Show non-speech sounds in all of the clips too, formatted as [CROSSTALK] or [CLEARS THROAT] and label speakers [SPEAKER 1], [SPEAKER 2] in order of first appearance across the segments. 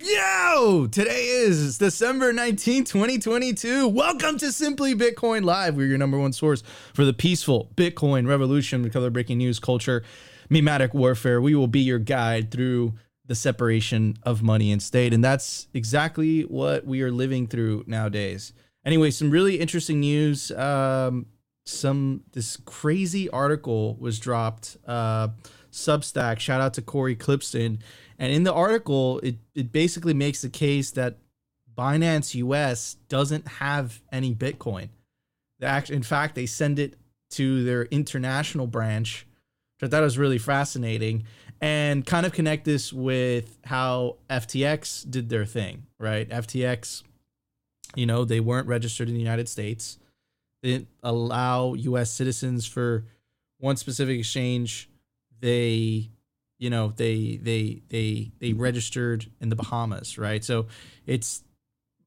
[SPEAKER 1] Yo, today is December 19, 2022. Welcome to Simply Bitcoin Live. We're your number one source for the peaceful Bitcoin revolution, the color breaking news, culture, mimetic warfare. We will be your guide through the separation of money and state. And that's exactly what we are living through nowadays. Anyway, some really interesting news. Um, some this crazy article was dropped. Uh, Substack. Shout out to Cory Klippsten. And in the article, it, it basically makes the case that Binance US doesn't have any Bitcoin. In fact, they send it to their international branch, which I thought was really fascinating, and kind of connect this with how FTX did their thing, right? FTX, you know, they weren't registered in the United States. They didn't allow US citizens for one specific exchange. They you know they they they they registered in the Bahamas, right? So it's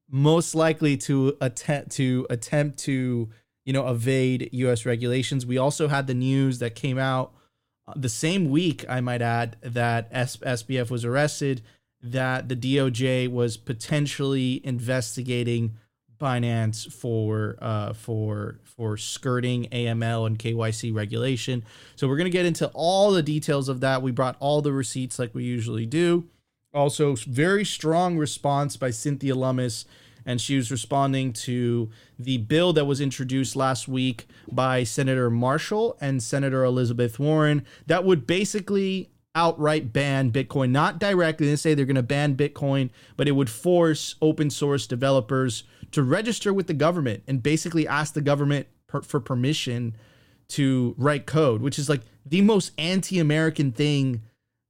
[SPEAKER 1] most likely to attempt to attempt to you know evade U.S. regulations. We also had the news that came out uh, the same week, I might add, that SBF was arrested, that the DOJ was potentially investigating Binance for uh, for for skirting AML and KYC regulation. So we're gonna get into all the details of that. We brought all the receipts like we usually do. Also, very strong response by Cynthia Lummis, and she was responding to the bill that was introduced last week by Senator Marshall and Senator Elizabeth Warren that would basically outright ban Bitcoin, not directly. They say they're going to ban Bitcoin, but it would force open source developers to register with the government and basically ask the government per, for permission to write code, which is like the most anti-American thing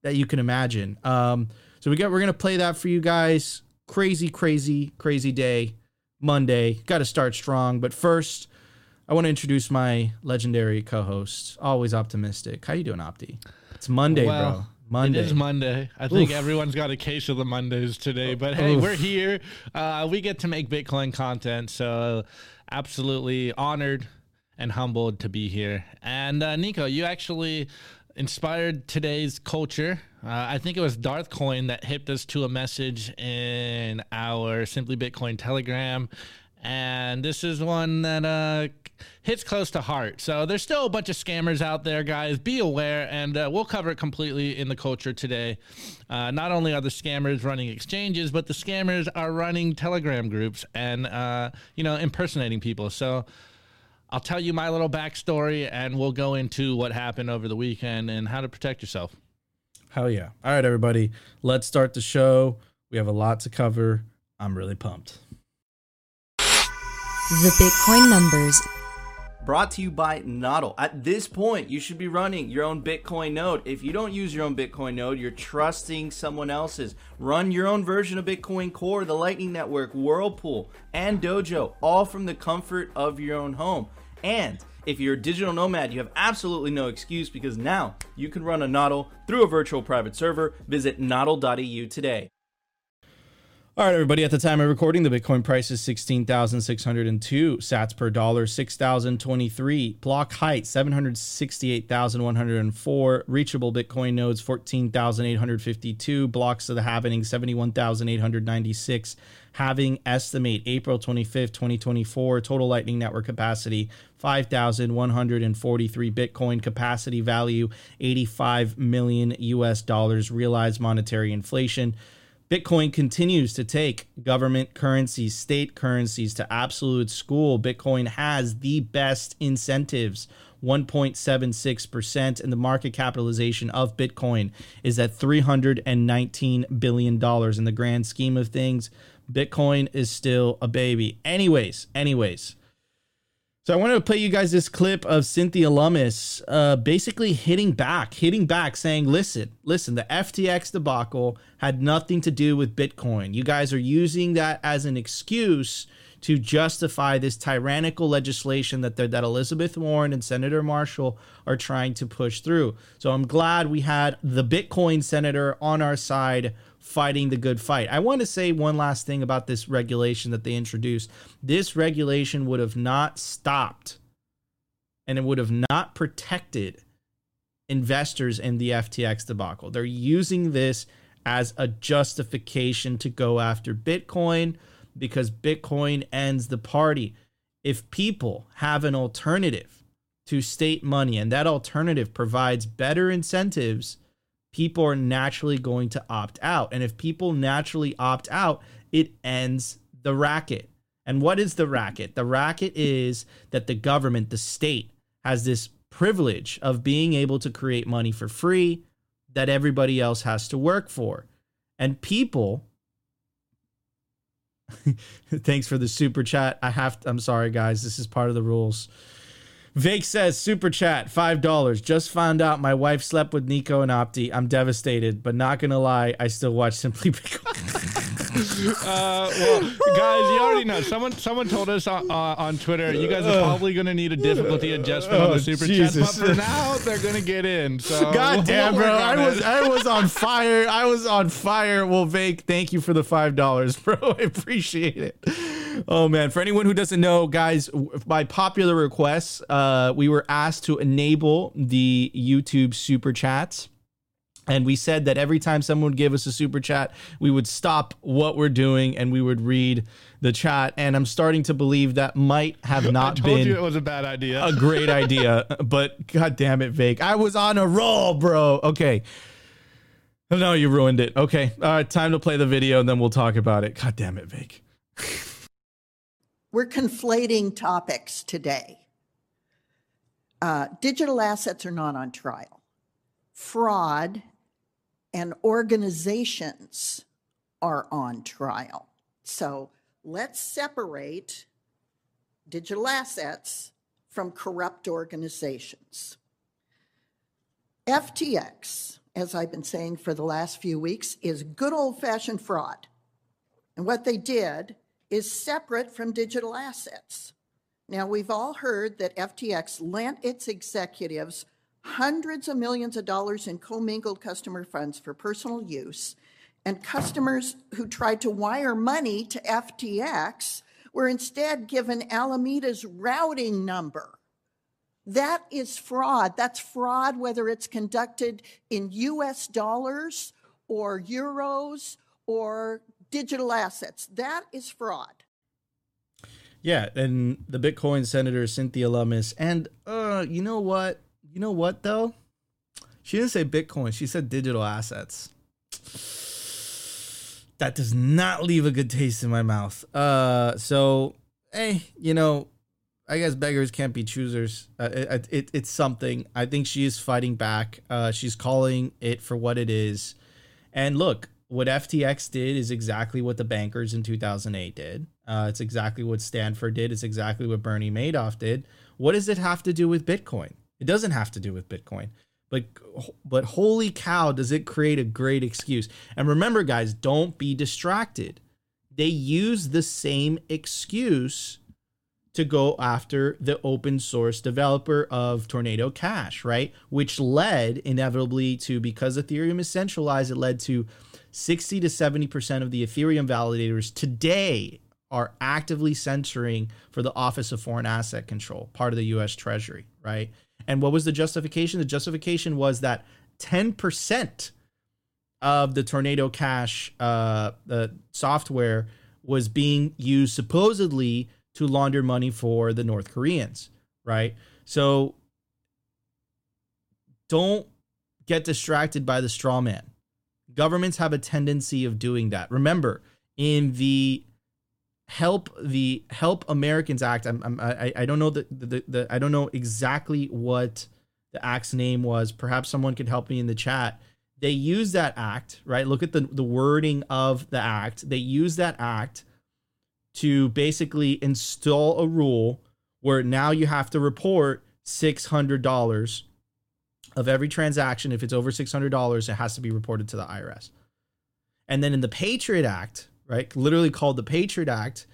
[SPEAKER 1] that you can imagine. Um, so we got we're gonna play that for you guys. Crazy, crazy, crazy day, Monday. Got to start strong, but first, I want to introduce my legendary co-host. Always optimistic. How you doing, Opti? It's Monday, well, bro. Monday.
[SPEAKER 2] It is Monday. I think Oof. everyone's got a case of the Mondays today, but hey, Oof. we're here. Uh, we get to make Bitcoin content, so absolutely honored and humbled to be here. And uh, Nico, you actually inspired today's culture. Uh, I think it was Darth Coin that hipped us to a message in our Simply Bitcoin Telegram and this is one that uh, hits close to heart. So there's still a bunch of scammers out there, guys. Be aware, and uh, we'll cover it completely in the culture today. Uh, not only are the scammers running exchanges, but the scammers are running Telegram groups and uh, you know impersonating people. So. I'll tell you my little backstory, and we'll go into what happened over the weekend and how to protect yourself.
[SPEAKER 1] Hell yeah! All right, everybody, let's start the show. We have a lot to cover. I'm really pumped.
[SPEAKER 3] The Bitcoin numbers.
[SPEAKER 1] Brought to you by Nodl. At this point, you should be running your own Bitcoin node. If you don't use your own Bitcoin node, you're trusting someone else's. Run your own version of Bitcoin Core, the Lightning Network, Whirlpool, and Dojo, all from the comfort of your own home. And if you're a digital nomad, you have absolutely no excuse because now you can run a Nodl through a virtual private server. Visit nodl.eu today. All right, everybody. At the time of recording, the Bitcoin price is 16,602 sats per dollar, 6,023. Block height, 768,104. Reachable Bitcoin nodes, 14,852. Blocks of the halving, 71,896. Having estimate, April 25th, 2024. Total Lightning Network capacity, 5,143 Bitcoin. Capacity value, 85 million US dollars. Realized monetary inflation. Bitcoin continues to take government currencies, state currencies to absolute school. Bitcoin has the best incentives. 1.76%, and the market capitalization of Bitcoin is at $319 billion. In the grand scheme of things, Bitcoin is still a baby. Anyways, anyways, so I wanted to play you guys this clip of Cynthia Lummis uh, basically hitting back, hitting back, saying, listen, listen, the FTX debacle had nothing to do with Bitcoin. You guys are using that as an excuse to justify this tyrannical legislation that that Elizabeth Warren and Senator Marshall are trying to push through. So I'm glad we had the Bitcoin senator on our side fighting the good fight. I want to say one last thing about this regulation that they introduced. This regulation would have not stopped and it would have not protected investors in the FTX debacle. They're using this as a justification to go after Bitcoin because Bitcoin ends the party. If people have an alternative to state money and that alternative provides better incentives, people are naturally going to opt out. And if people naturally opt out, it ends the racket. And what is the racket? The racket is that the government, the state, has this privilege of being able to create money for free that everybody else has to work for. And people [LAUGHS] Thanks for the super chat. I have to, I'm sorry guys, this is part of the rules. Vake says super chat five dollars. Just found out my wife slept with Nico and Opti. I'm devastated, but not gonna lie, I still watch Simply [LAUGHS]
[SPEAKER 2] uh, well, guys, you already know. Someone someone told us on, uh, on Twitter. You guys are probably gonna need a difficulty adjustment on the oh, super chat, but for now they're gonna get in. So [LAUGHS]
[SPEAKER 1] God damn, bro, I was I was on [LAUGHS] fire. I was on fire. Well, Vake, thank you for the five dollars, bro. I appreciate it. Oh man, for anyone who doesn't know, guys, by popular request, uh, we were asked to enable the YouTube super chats. And we said that every time someone would give us a super chat, we would stop what we're doing and we would read the chat. And I'm starting to believe that might have [LAUGHS] not been.
[SPEAKER 2] it was a bad idea.
[SPEAKER 1] a great [LAUGHS] idea, but god damn it, Vake. I was on a roll, bro. Okay. No, you ruined it. Okay. All right. Time to play the video and then we'll talk about it. God damn it, Vake. [LAUGHS]
[SPEAKER 3] We're conflating topics today. Uh, digital assets are not on trial. Fraud and organizations are on trial. So let's separate digital assets from corrupt organizations. FTX, as I've been saying for the last few weeks, is good old fashioned fraud. And what they did is separate from digital assets. Now, we've all heard that FTX lent its executives hundreds of millions of dollars in commingled customer funds for personal use, and customers who tried to wire money to FTX were instead given Alameda's routing number. That is fraud. That's fraud, whether it's conducted in US dollars or euros or digital assets. That is fraud.
[SPEAKER 1] Yeah, and the Bitcoin senator Cynthia Lummis, and uh, you know what? You know what though? She didn't say Bitcoin. She said digital assets. That does not leave a good taste in my mouth. Uh, so hey, you know, I guess beggars can't be choosers. Uh, it, it, it's something. I think she is fighting back. Uh, she's calling it for what it is. And look, what FTX did is exactly what the bankers in 2008 did. Uh, it's exactly what Stanford did. It's exactly what Bernie Madoff did. What does it have to do with Bitcoin? It doesn't have to do with Bitcoin. But but holy cow, does it create a great excuse? And remember, guys, don't be distracted. They use the same excuse to go after the open source developer of Tornado Cash, right? Which led inevitably to because Ethereum is centralized, it led to 60 to 70% of the Ethereum validators today are actively censoring for the Office of Foreign Asset Control, part of the US Treasury, right? And what was the justification? The justification was that 10% of the Tornado Cash uh, the software was being used supposedly to launder money for the North Koreans, right? So don't get distracted by the straw man governments have a tendency of doing that. Remember, in the help the help Americans Act, I'm, I'm I, I don't know the, the the I don't know exactly what the act's name was. Perhaps someone could help me in the chat. They use that act, right? Look at the the wording of the act. They use that act to basically install a rule where now you have to report six hundred dollars of every transaction, if it's over $600, it has to be reported to the IRS. And then in the Patriot Act, right, literally called the Patriot Act,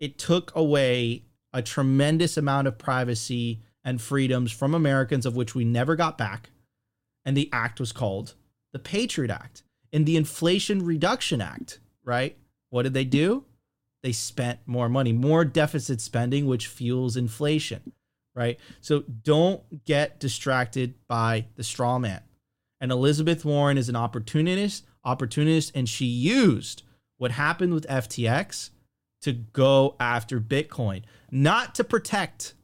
[SPEAKER 1] it took away a tremendous amount of privacy and freedoms from Americans, of which we never got back. And the act was called the Patriot Act. In the Inflation Reduction Act, right, what did they do? They spent more money, more deficit spending, which fuels inflation right? So don't get distracted by the straw man. And Elizabeth Warren is an opportunist opportunist, and she used what happened with FTX to go after Bitcoin, not to protect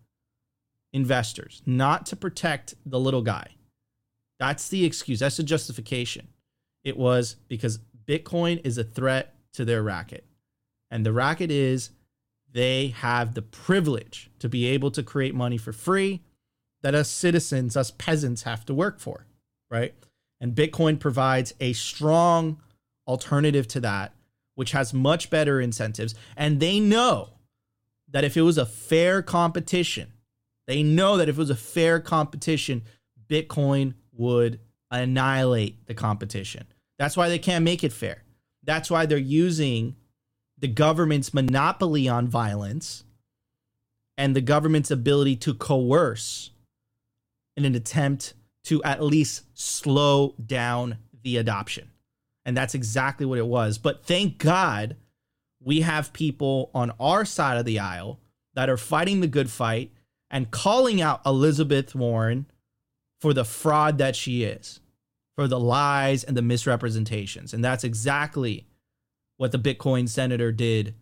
[SPEAKER 1] investors, not to protect the little guy. That's the excuse. That's the justification. It was because Bitcoin is a threat to their racket. And the racket is they have the privilege to be able to create money for free that us citizens, us peasants have to work for, right? And Bitcoin provides a strong alternative to that, which has much better incentives. And they know that if it was a fair competition, they know that if it was a fair competition, Bitcoin would annihilate the competition. That's why they can't make it fair. That's why they're using the government's monopoly on violence and the government's ability to coerce in an attempt to at least slow down the adoption. And that's exactly what it was. But thank God we have people on our side of the aisle that are fighting the good fight and calling out Elizabeth Warren for the fraud that she is, for the lies and the misrepresentations. And that's exactly what the Bitcoin senator did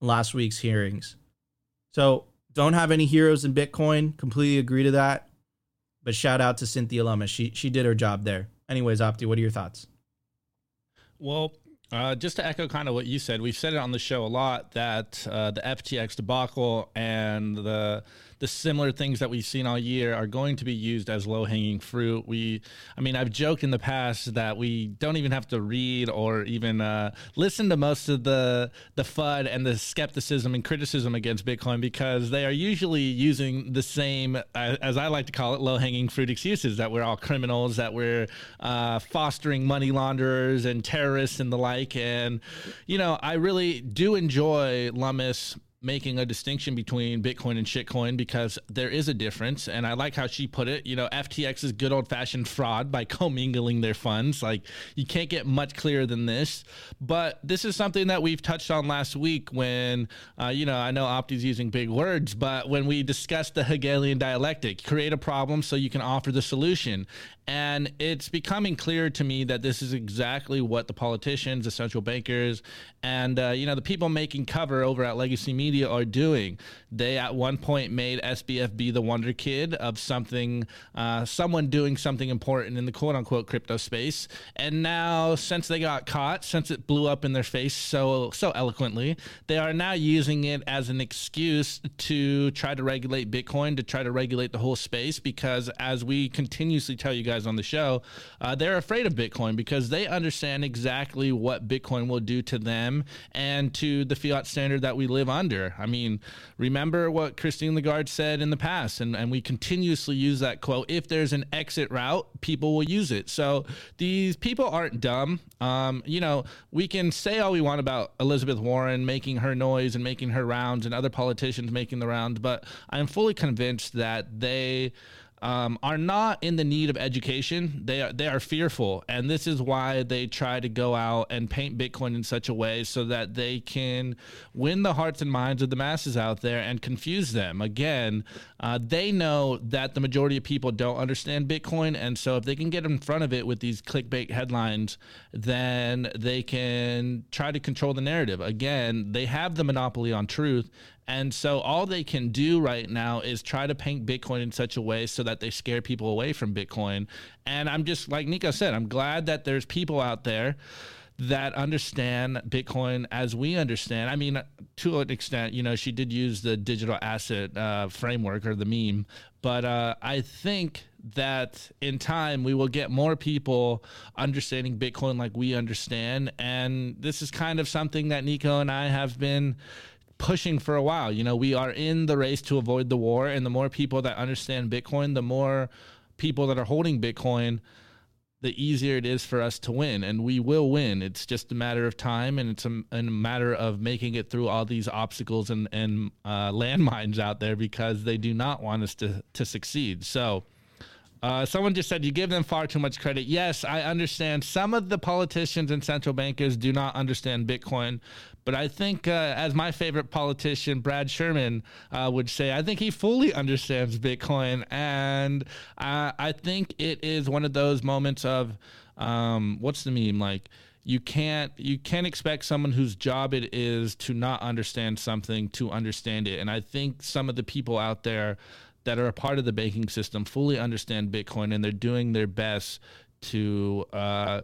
[SPEAKER 1] last week's hearings. So don't have any heroes in Bitcoin. Completely agree to that. But shout out to Cynthia Lummis. She she did her job there. Anyways, Opti, what are your thoughts?
[SPEAKER 2] Well, uh, just to echo kind of what you said, we've said it on the show a lot that uh, the FTX debacle and the the similar things that we've seen all year are going to be used as low hanging fruit. We, I mean, I've joked in the past that we don't even have to read or even uh, listen to most of the the FUD and the skepticism and criticism against Bitcoin because they are usually using the same, uh, as I like to call it, low hanging fruit excuses that we're all criminals, that we're uh, fostering money launderers and terrorists and the like. And you know, I really do enjoy Lummis making a distinction between Bitcoin and shitcoin because there is a difference. And I like how she put it. You know, FTX is good old fashioned fraud by [LAUGHS] commingling their funds. Like, you can't get much clearer than this. But this is something that we've touched on last week when, uh, you know, I know Opti's using big words, but when we discussed the Hegelian dialectic, create a problem so you can offer the solution. And it's becoming clear to me that this is exactly what the politicians, the central bankers, and uh, you know the people making cover over at Legacy Media are doing. They at one point made SBF be the wonder kid of something, uh, someone doing something important in the quote unquote crypto space. And now, since they got caught, since it blew up in their face so so eloquently, they are now using it as an excuse to try to regulate Bitcoin, to try to regulate the whole space. Because as we continuously tell you guys on the show, uh, they're afraid of Bitcoin because they understand exactly what Bitcoin will do to them and to the fiat standard that we live under. I mean, remember what Christine Lagarde said in the past, and, and we continuously use that quote if there's an exit route, people will use it. So these people aren't dumb. Um, you know, we can say all we want about Elizabeth Warren making her noise and making her rounds and other politicians making the rounds, but I'm fully convinced that they um, are not in the need of education. They are they are fearful, and this is why they try to go out and paint Bitcoin in such a way so that they can win the hearts and minds of the masses out there and confuse them. Again, uh, they know that the majority of people don't understand Bitcoin, and so if they can get in front of it with these clickbait headlines, then they can try to control the narrative. Again, they have the monopoly on truth, and so all they can do right now is try to paint Bitcoin in such a way so that they scare people away from Bitcoin. And I'm just like Nico said, I'm glad that there's people out there that understand Bitcoin as we understand. I mean, to an extent, you know, she did use the digital asset uh, framework or the meme, but uh, I think that in time we will get more people understanding Bitcoin like we understand. And this is kind of something that Nico and I have been pushing for a while. You know, we are in the race to avoid the war, and the more people that understand Bitcoin, the more people that are holding Bitcoin, the easier it is for us to win. And we will win. It's just a matter of time, and it's a, a matter of making it through all these obstacles and, and uh, landmines out there because they do not want us to, to succeed. So, Uh, someone just said you give them far too much credit. Yes, I understand. Some of the politicians and central bankers do not understand Bitcoin, but I think, uh, as my favorite politician, Brad Sherman, uh, would say, I think he fully understands Bitcoin. And I think it is one of those moments of um, what's the meme? Like, you can't you can't expect someone whose job it is to not understand something to understand it and i think some of the people out there that are a part of the banking system fully understand bitcoin and they're doing their best to uh,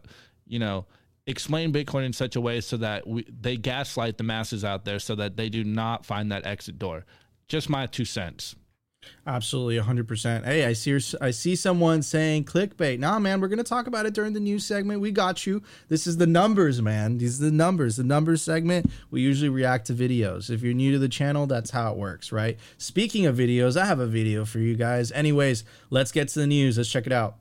[SPEAKER 2] you know explain Bitcoin in such a way so that we, they gaslight the masses out there so that they do not find that exit door. Just my two cents.
[SPEAKER 1] Absolutely, 100%. Hey, I see I see someone saying clickbait. Nah, man, we're going to talk about it during the news segment. We got you. This is the numbers, man. These are the numbers. The numbers segment, we usually react to videos. If you're new to the channel, that's how it works, right? Speaking of videos, I have a video for you guys. Anyways, let's get to the news. Let's check it out.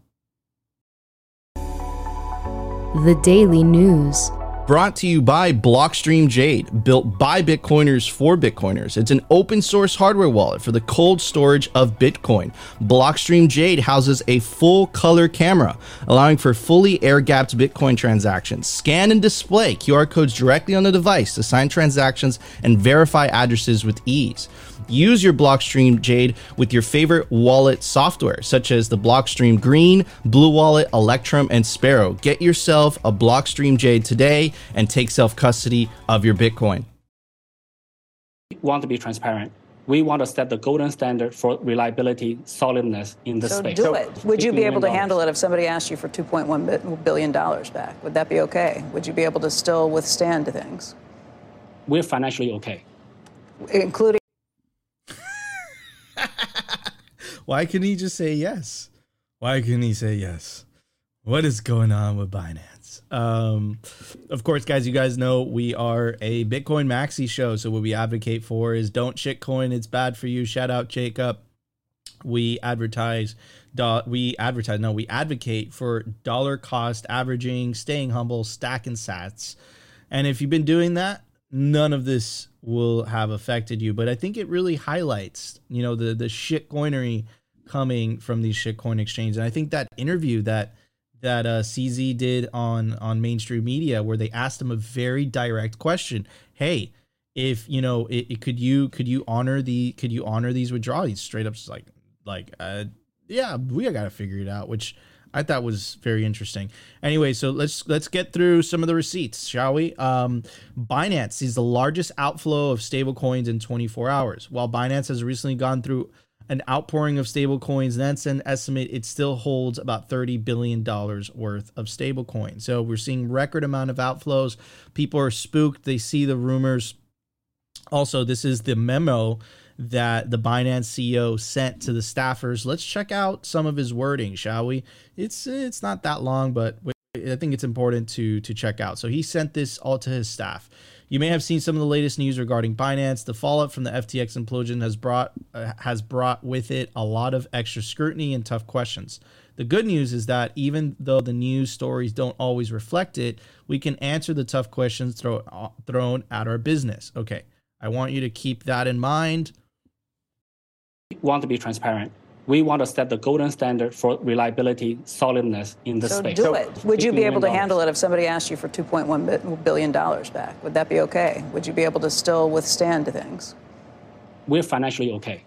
[SPEAKER 4] The Daily News.
[SPEAKER 1] Brought to you by Blockstream Jade, built by Bitcoiners for Bitcoiners. It's an open source hardware wallet for the cold storage of Bitcoin. Blockstream Jade houses a full color camera, allowing for fully air gapped Bitcoin transactions. Scan and display QR codes directly on the device to sign transactions and verify addresses with ease. Use your Blockstream Jade with your favorite wallet software, such as the Blockstream Green, Blue Wallet, Electrum, and Sparrow. Get yourself a Blockstream Jade today and take self custody of your Bitcoin.
[SPEAKER 5] We want to be transparent. We want to set the golden standard for reliability, solidness in this
[SPEAKER 6] so
[SPEAKER 5] space.
[SPEAKER 6] Do so it. Would you be able to handle it if somebody asked you for $2.1 billion back? Would that be okay? Would you be able to still withstand things?
[SPEAKER 5] We're financially okay.
[SPEAKER 6] Including
[SPEAKER 1] Why couldn't he just say yes? Why couldn't he say yes? What is going on with Binance? Um, of course, guys, you guys know we are a Bitcoin Maxi show. So what we advocate for is don't shitcoin. It's bad for you. Shout out Jacob. We advertise we advertise no we advocate for dollar cost averaging staying humble stacking sats and if you've been doing that none of this will have affected you but i think it really highlights you know the the shit coinery coming from these shitcoin exchanges. And I think that interview that that uh, CZ did on on mainstream media, where they asked him a very direct question: "Hey, if you know, it, it, could you could you honor the could you honor these withdrawals?" Straight up just like like uh, yeah, we got to figure it out, which. I thought was very interesting. Anyway, so let's let's get through some of the receipts, shall we? Um, Binance sees the largest outflow of stablecoins in 24 hours. While Binance has recently gone through an outpouring of stable coins. That's an estimate. It still holds about $30 billion worth of stable coins. So we're seeing record amount of outflows. People are spooked. They see the rumors. Also, this is the memo that the Binance CEO sent to the staffers. Let's check out some of his wording, shall we? It's it's not that long, but I think it's important to to check out. So he sent this all to his staff. You may have seen some of the latest news regarding Binance. The fallout from the FTX implosion has brought uh, has brought with it a lot of extra scrutiny and tough questions. The good news is that even though the news stories don't always reflect it, we can answer the tough questions throw, uh, thrown at our business. Okay, I want you to keep that in mind.
[SPEAKER 5] We want to be transparent we want to set the golden standard for reliability, solidness in this
[SPEAKER 6] so
[SPEAKER 5] space.
[SPEAKER 6] Do so it. Would you be able to handle it if somebody asked you for $2.1 billion back? Would that be okay? Would you be able to still withstand things?
[SPEAKER 5] We're financially okay.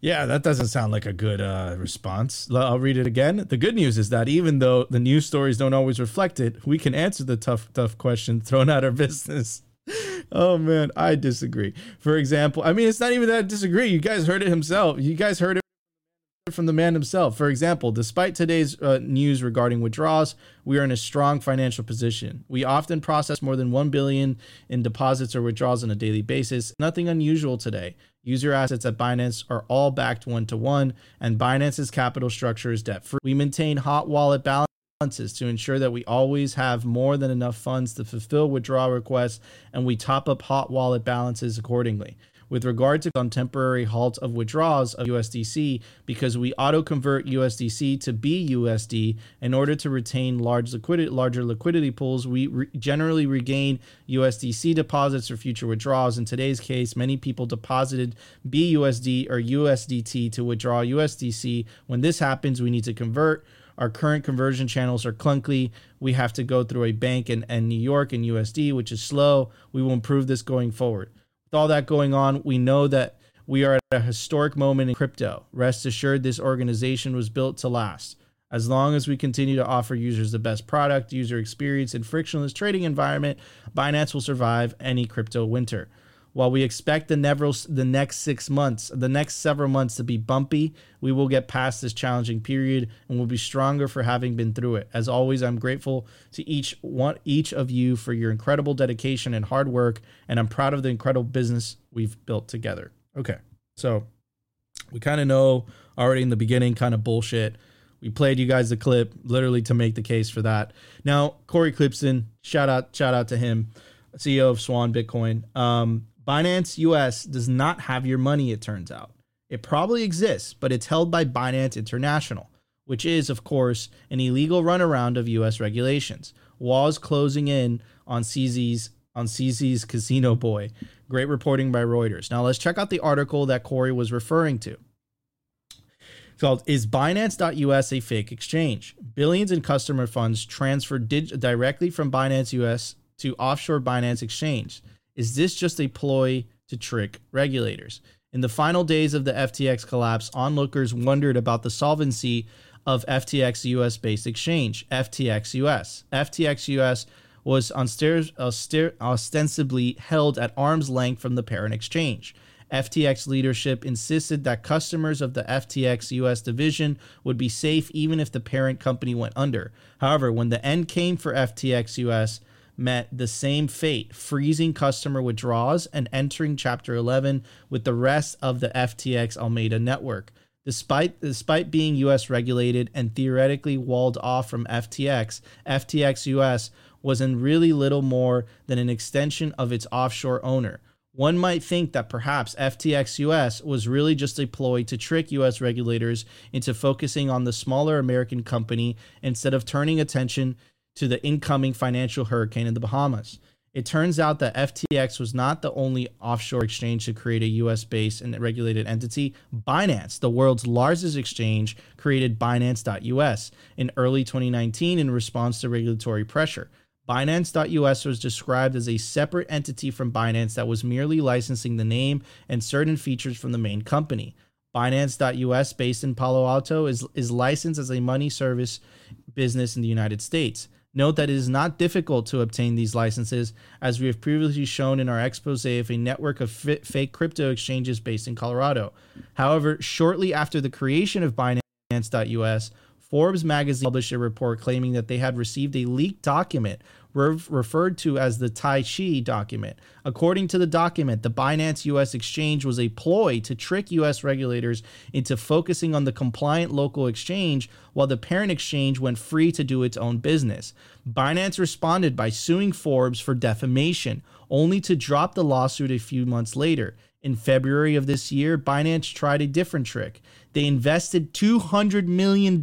[SPEAKER 1] Yeah, that doesn't sound like a good uh, response. I'll read it again. The good news is that even though the news stories don't always reflect it, we can answer the tough, tough questions thrown at our [LAUGHS] business. oh man, I disagree. For example, I mean, it's not even that I disagree. You guys heard it himself. You guys heard it from the man himself. For example, despite today's uh, news regarding withdrawals, we are in a strong financial position. We often process more than 1 billion in deposits or withdrawals on a daily basis. Nothing unusual today. User assets at Binance are all backed one to one, and Binance's capital structure is debt free. We maintain hot wallet balances to ensure that we always have more than enough funds to fulfill withdrawal requests, and we top up hot wallet balances accordingly. With regard to on temporary halt of withdrawals of USDC because we auto convert USDC to BUSD in order to retain large liquidity, larger liquidity pools. We re- generally regain USDC deposits for future withdrawals. In today's case, many people deposited BUSD or USDT to withdraw USDC. When this happens, we need to convert. Our current conversion channels are clunky. We have to go through a bank in, in New York and USD, which is slow. We will improve this going forward. With all that going on, we know that we are at a historic moment in crypto. Rest assured, this organization was built to last. As long as we continue to offer users the best product, user experience, and frictionless trading environment, Binance will survive any crypto winter. While we expect the the next six months, the next several months to be bumpy, we will get past this challenging period and will be stronger for having been through it. As always, I'm grateful to each one, each of you for your incredible dedication and hard work, and I'm proud of the incredible business we've built together. Okay, so we kind of know already in the beginning, kind of bullshit. We played you guys the clip literally to make the case for that. Now, Cory Klippsten, shout out, shout out to him, CEO of Swan Bitcoin. Um, Binance US does not have your money, it turns out. It probably exists, but it's held by Binance International, which is, of course, an illegal runaround of US regulations. Walls closing in on CZ's on CZ's Casino Boy. Great reporting by Reuters. Now let's check out the article that Cory was referring to. It's called Is Binance.us a fake exchange? Billions in customer funds transferred dig- directly from Binance US to offshore Binance Exchange. Is this just a ploy to trick regulators? In the final days of the FTX collapse, onlookers wondered about the solvency of FTX US based exchange, FTX US. FTX US was ostensibly held at arm's length from the parent exchange. FTX leadership insisted that customers of the FTX US division would be safe even if the parent company went under. However, when the end came for FTX US, met the same fate, freezing customer withdrawals and entering Chapter 11 with the rest of the FTX Alameda network. Despite, despite being US regulated and theoretically walled off from FTX, FTX US was in really little more than an extension of its offshore owner. One might think that perhaps FTX US was really just a ploy to trick US regulators into focusing on the smaller American company instead of turning attention to the incoming financial hurricane in the Bahamas. It turns out that FTX was not the only offshore exchange to create a US based and regulated entity. Binance, the world's largest exchange, created Binance.us in early 2019 in response to regulatory pressure. Binance.us was described as a separate entity from Binance that was merely licensing the name and certain features from the main company. Binance.us, based in Palo Alto, is, is licensed as a money service business in the United States. Note that it is not difficult to obtain these licenses, as we have previously shown in our expose of a network of f- fake crypto exchanges based in Colorado. However, shortly after the creation of Binance.us, Forbes magazine published a report claiming that they had received a leaked document re- referred to as the Tai Chi document. According to the document, the Binance US exchange was a ploy to trick US regulators into focusing on the compliant local exchange while the parent exchange went free to do its own business. Binance responded by suing Forbes for defamation, only to drop the lawsuit a few months later. In February of this year, Binance tried a different trick. They invested $200 million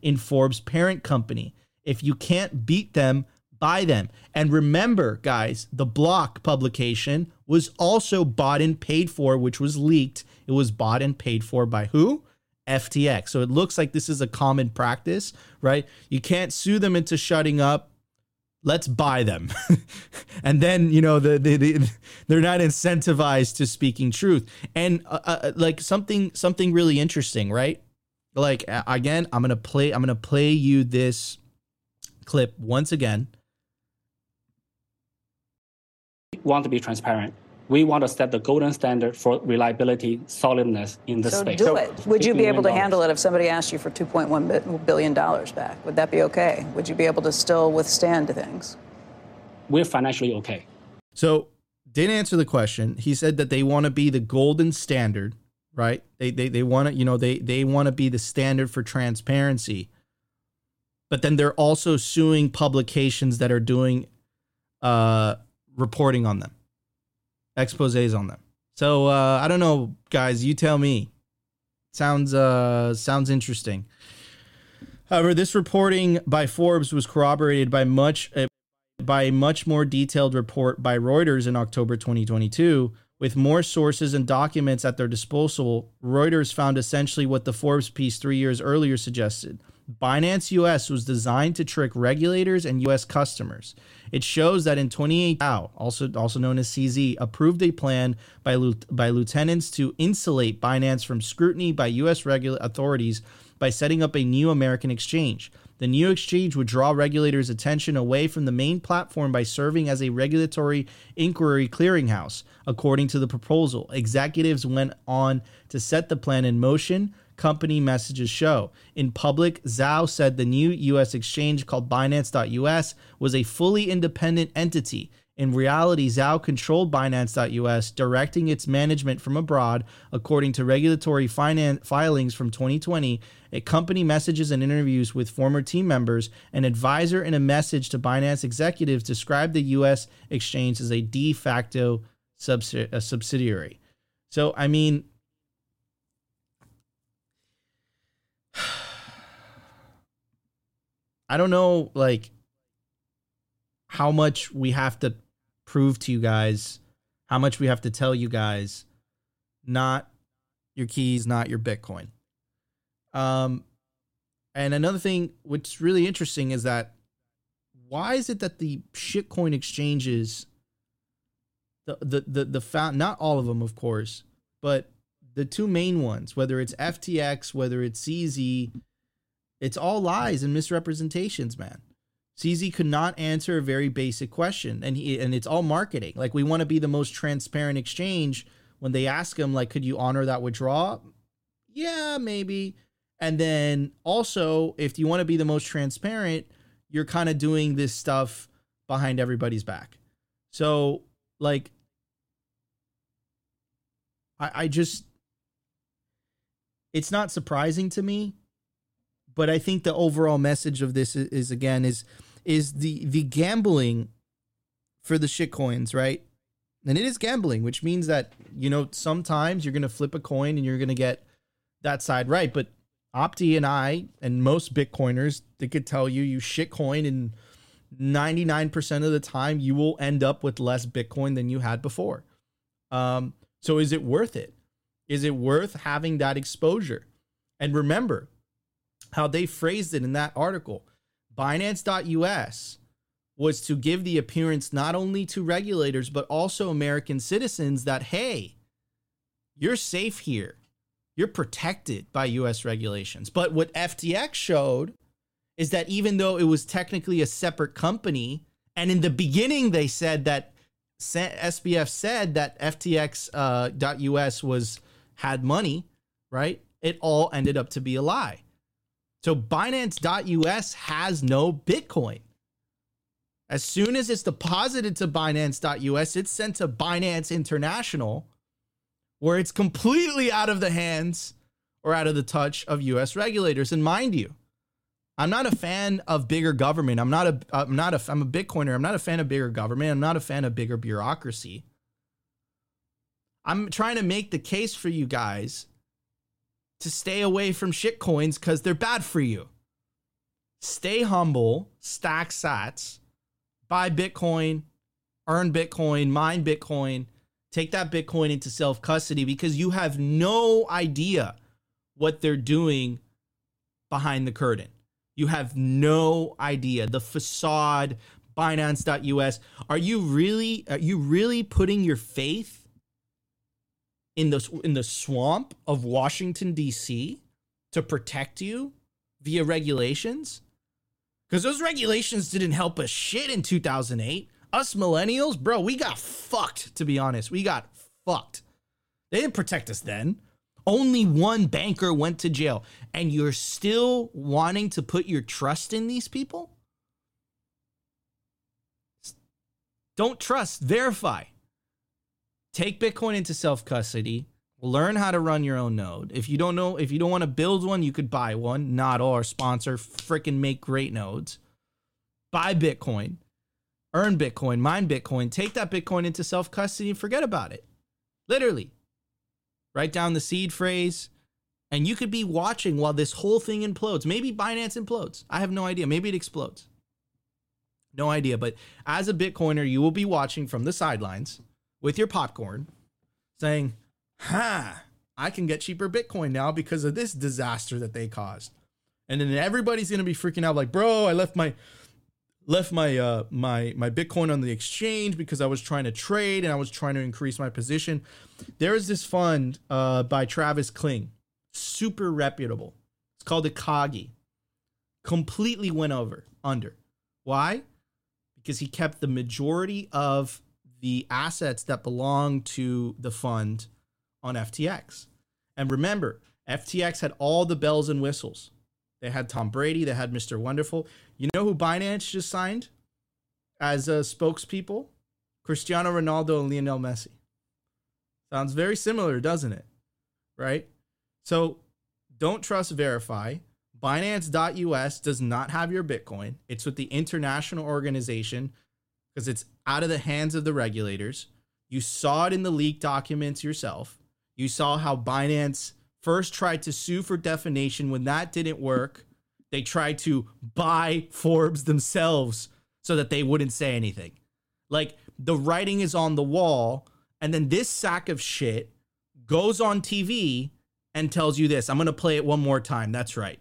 [SPEAKER 1] in Forbes' parent company. If you can't beat them, buy them. And remember, guys, the block publication was also bought and paid for, which was leaked. It was bought and paid for by who? FTX. So it looks like this is a common practice, right? You can't sue them into shutting up let's buy them. [LAUGHS] And then you know the, the, the, they're not incentivized to speaking truth. And uh, uh, like something something really interesting right? Like again i'm gonna play i'm gonna play you this clip once again.
[SPEAKER 5] Want to be transparent we want to set the golden standard for reliability, solidness in the
[SPEAKER 6] so
[SPEAKER 5] space.
[SPEAKER 6] Do so it. Would you be able to handle it if somebody asked you for $2.1 billion back? Would that be okay? Would you be able to still withstand things?
[SPEAKER 5] We're financially okay.
[SPEAKER 1] So, didn't answer the question. He said that they want to be the golden standard, right? They they, they want to, you know, they they want to be the standard for transparency. But then they're also suing publications that are doing uh reporting on them exposes on them, So uh, I don't know, guys. You tell me. Sounds uh, sounds interesting. However, this reporting by Forbes was corroborated by much uh, by a much more detailed report by Reuters in October 2022. With more sources and documents at their disposal, Reuters found essentially what the Forbes piece three years earlier suggested. Binance US was designed to trick regulators and US customers. It shows that in 2018, also also known as CZ, approved a plan by by lieutenants to insulate Binance from scrutiny by US regular authorities by setting up a new American exchange. The new exchange would draw regulators' attention away from the main platform by serving as a regulatory inquiry clearinghouse. According to the proposal, executives went on to set the plan in motion, company messages show. In public, Zhao said the new US exchange called Binance.us was a fully independent entity. In reality, Zhao controlled Binance.us, directing its management from abroad, according to regulatory finance filings from 2020. A company messages and interviews with former team members. An advisor in a message to Binance executives described the U.S. exchange as a de facto subsidiary. So, I mean, [SIGHS] I don't know like how much we have to prove to you guys, how much we have to tell you guys, not your keys, not your Bitcoin. Um, and another thing which really interesting is that why is it that the shitcoin exchanges, the the the the found not all of them, of course, but the two main ones, whether it's FTX, whether it's CZ, it's all lies and misrepresentations, man. CZ could not answer a very basic question, and he and it's all marketing. Like we want to be the most transparent exchange. When they ask him, like, could you honor that withdrawal? Yeah, maybe. And then also, if you want to be the most transparent, you're kind of doing this stuff behind everybody's back. So, like, I, I just, it's not surprising to me but I think the overall message of this is, is again is is the the gambling for the shit coins, right? And it is gambling, which means that you know sometimes you're gonna flip a coin and you're gonna get that side right. But Opti and I and most Bitcoiners they could tell you you shit coin and 99% of the time you will end up with less Bitcoin than you had before. Um, so is it worth it? Is it worth having that exposure? And remember, how they phrased it in that article. Binance.us was to give the appearance not only to regulators, but also American citizens that, hey, you're safe here. You're protected by US regulations. But what FTX showed is that even though it was technically a separate company, and in the beginning they said that SBF said that FTX.us uh, was had money, right? It all ended up to be a lie. So Binance.us has no Bitcoin. As soon as it's deposited to Binance.us, it's sent to Binance International, where it's completely out of the hands or out of the touch of US regulators. And mind you, I'm not a fan of bigger government. I'm not a I'm not a I'm a Bitcoiner. I'm not a fan of bigger government. I'm not a fan of bigger bureaucracy. I'm trying to make the case for you guys to stay away from shit coins because they're bad for you. Stay humble, stack sats, buy Bitcoin, earn Bitcoin, mine Bitcoin, take that Bitcoin into self custody because you have no idea what they're doing behind the curtain. You have no idea. The facade, Binance.us. Are you really are you really putting your faith in the in the swamp of Washington D.C. to protect you via regulations? Because those regulations didn't help us shit in 2008. Us millennials, bro, we got fucked. To be honest, we got fucked. They didn't protect us then. Only one banker went to jail, and you're still wanting to put your trust in these people? Don't trust, verify take Bitcoin into self custody, learn how to run your own node. If you don't know, if you don't want to build one, you could buy one. Not our sponsor, freaking make great nodes. Buy Bitcoin, earn Bitcoin, mine Bitcoin, take that Bitcoin into self custody and forget about it. Literally. Write down the seed phrase, and you could be watching while this whole thing implodes. Maybe Binance implodes. I have no idea. Maybe it explodes. No idea. But as a Bitcoiner, you will be watching from the sidelines with your popcorn saying, Ha, I can get cheaper Bitcoin now because of this disaster that they caused. And then everybody's gonna be freaking out, like, bro, I left my left my uh my my Bitcoin on the exchange because I was trying to trade and I was trying to increase my position. There is this fund uh by Travis Kling, super reputable. It's called the Kagi. Completely went over under. Why? Because he kept the majority of the assets that belong to the fund on FTX. And remember, FTX had all the bells and whistles. They had Tom Brady, they had Mr. Wonderful. You know who Binance just signed as a spokespeople? Cristiano Ronaldo and Lionel Messi. Sounds very similar, doesn't it? Right? So don't trust verify. Binance.us does not have your Bitcoin. It's with the international organization because it's out of the hands of the regulators. You saw it in the leaked documents yourself. You saw how Binance first tried to sue for defamation. When that didn't work, they tried to buy Forbes themselves so that they wouldn't say anything. Like the writing is on the wall. And then this sack of shit goes on TV and tells you this. I'm going to play it one more time. That's right.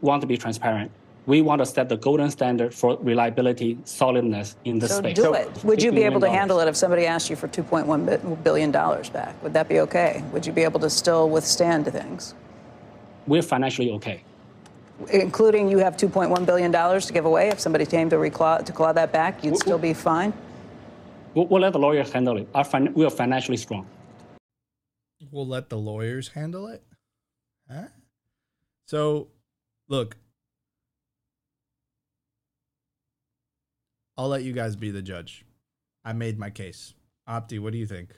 [SPEAKER 5] Want to be transparent we want to set the golden standard for reliability, solidness in the
[SPEAKER 6] so
[SPEAKER 5] space.
[SPEAKER 6] Do so it. Would you be able to handle it if somebody asked you for $2.1 billion back? Would that be okay? Would you be able to still withstand things?
[SPEAKER 5] We're financially okay.
[SPEAKER 6] Including you have $2.1 billion to give away. If somebody came to, reclaw, to claw that back, you'd we, still be fine?
[SPEAKER 5] We'll, we'll let the lawyers handle it. Our fin- we are financially strong.
[SPEAKER 1] We'll let the lawyers handle it? Huh? So, look, I'll let you guys be the judge. I made my case. Opti, what do you think?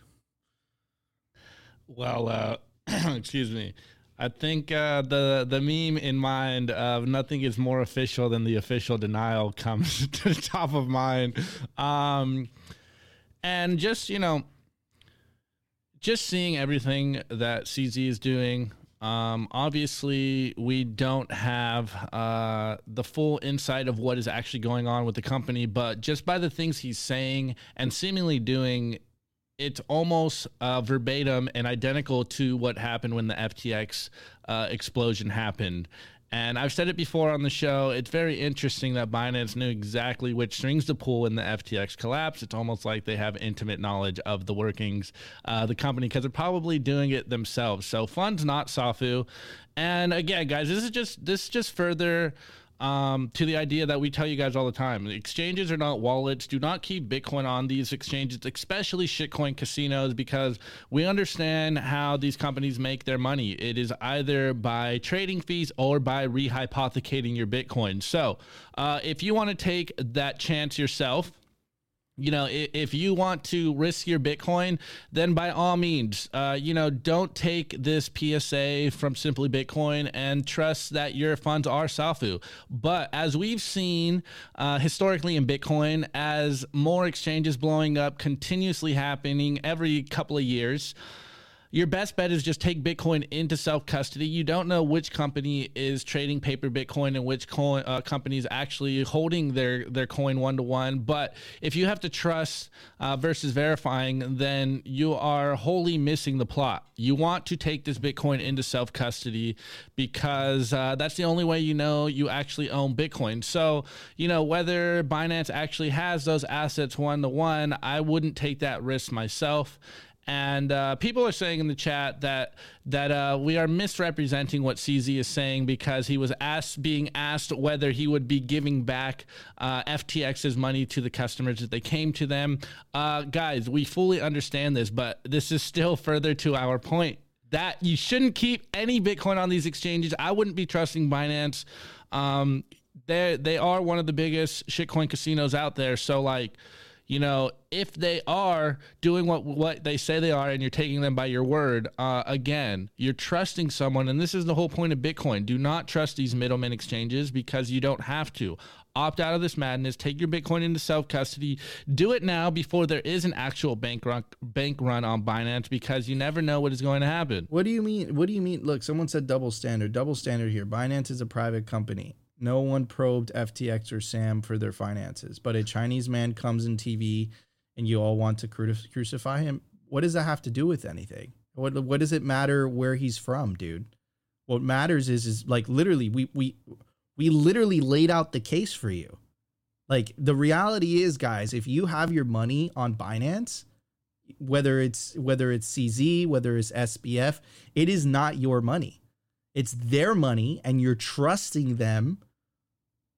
[SPEAKER 2] Well, uh, [CLEARS THROAT] excuse me. I think uh, the the meme in mind of nothing is more official than the official denial [LAUGHS] comes to the top of mind, um, and just you know, just seeing everything that CZ is doing, um, obviously, we don't have uh, the full insight of what is actually going on with the company, but just by the things he's saying and seemingly doing, it's almost uh, verbatim and identical to what happened when the FTX uh, explosion happened. And I've said it before on the show. It's very interesting that Binance knew exactly which strings to pull when the FTX collapsed. It's almost like they have intimate knowledge of the workings of the company because they're probably doing it themselves. So funds not Safu. And again, guys, this is just this just further um, to the idea that we tell you guys all the time. Exchanges are not wallets. Do not keep Bitcoin on these exchanges, especially shitcoin casinos, because we understand how these companies make their money. It is either by trading fees or by rehypothecating your Bitcoin. So uh, if you want to take that chance yourself, you know, if you want to risk your Bitcoin, then by all means, uh, you know, don't take this PSA from Simply Bitcoin and trust that your funds are Safu. But as we've seen uh, historically in Bitcoin, as more exchanges blowing up, continuously happening every couple of years, your best bet is just take Bitcoin into self custody. You don't know which company is trading paper Bitcoin and which coin, uh, company is actually holding their, their coin one to one. But if you have to trust uh, versus verifying, then you are wholly missing the plot. You want to take this Bitcoin into self custody because uh, that's the only way you know you actually own Bitcoin. So, you know, whether Binance actually has those assets one to one, I wouldn't take that risk myself and uh, people are saying in the chat that that uh, we are misrepresenting what CZ is saying because he was asked, being asked whether he would be giving back uh, FTX's money to the customers that they came to them. Uh, guys, we fully understand this, but this is still further to our point that you shouldn't keep any Bitcoin on these exchanges. I wouldn't be trusting Binance. Um, they they are one of the biggest shitcoin casinos out there. So like you know, if they are doing what what they say they are, and you're taking them by your word, uh, again, you're trusting someone, and this is the whole point of Bitcoin. Do not trust these middlemen exchanges because you don't have to. opt out of this madness, take your Bitcoin into self custody. Do it now before there is an actual bank run, bank run on Binance because you never know what is going to happen.
[SPEAKER 1] What do you mean? What do you mean? Look, someone said double standard. Double standard here. Binance is a private company. No one probed FTX or Sam for their finances, but a Chinese man comes in TV and you all want to crucify him. What does that have to do with anything? What what does it matter where he's from, dude? What matters is is like literally we we we literally laid out the case for you. Like the reality is, guys, if you have your money on Binance, whether it's whether it's CZ, whether it's SBF, it is not your money. It's their money and you're trusting them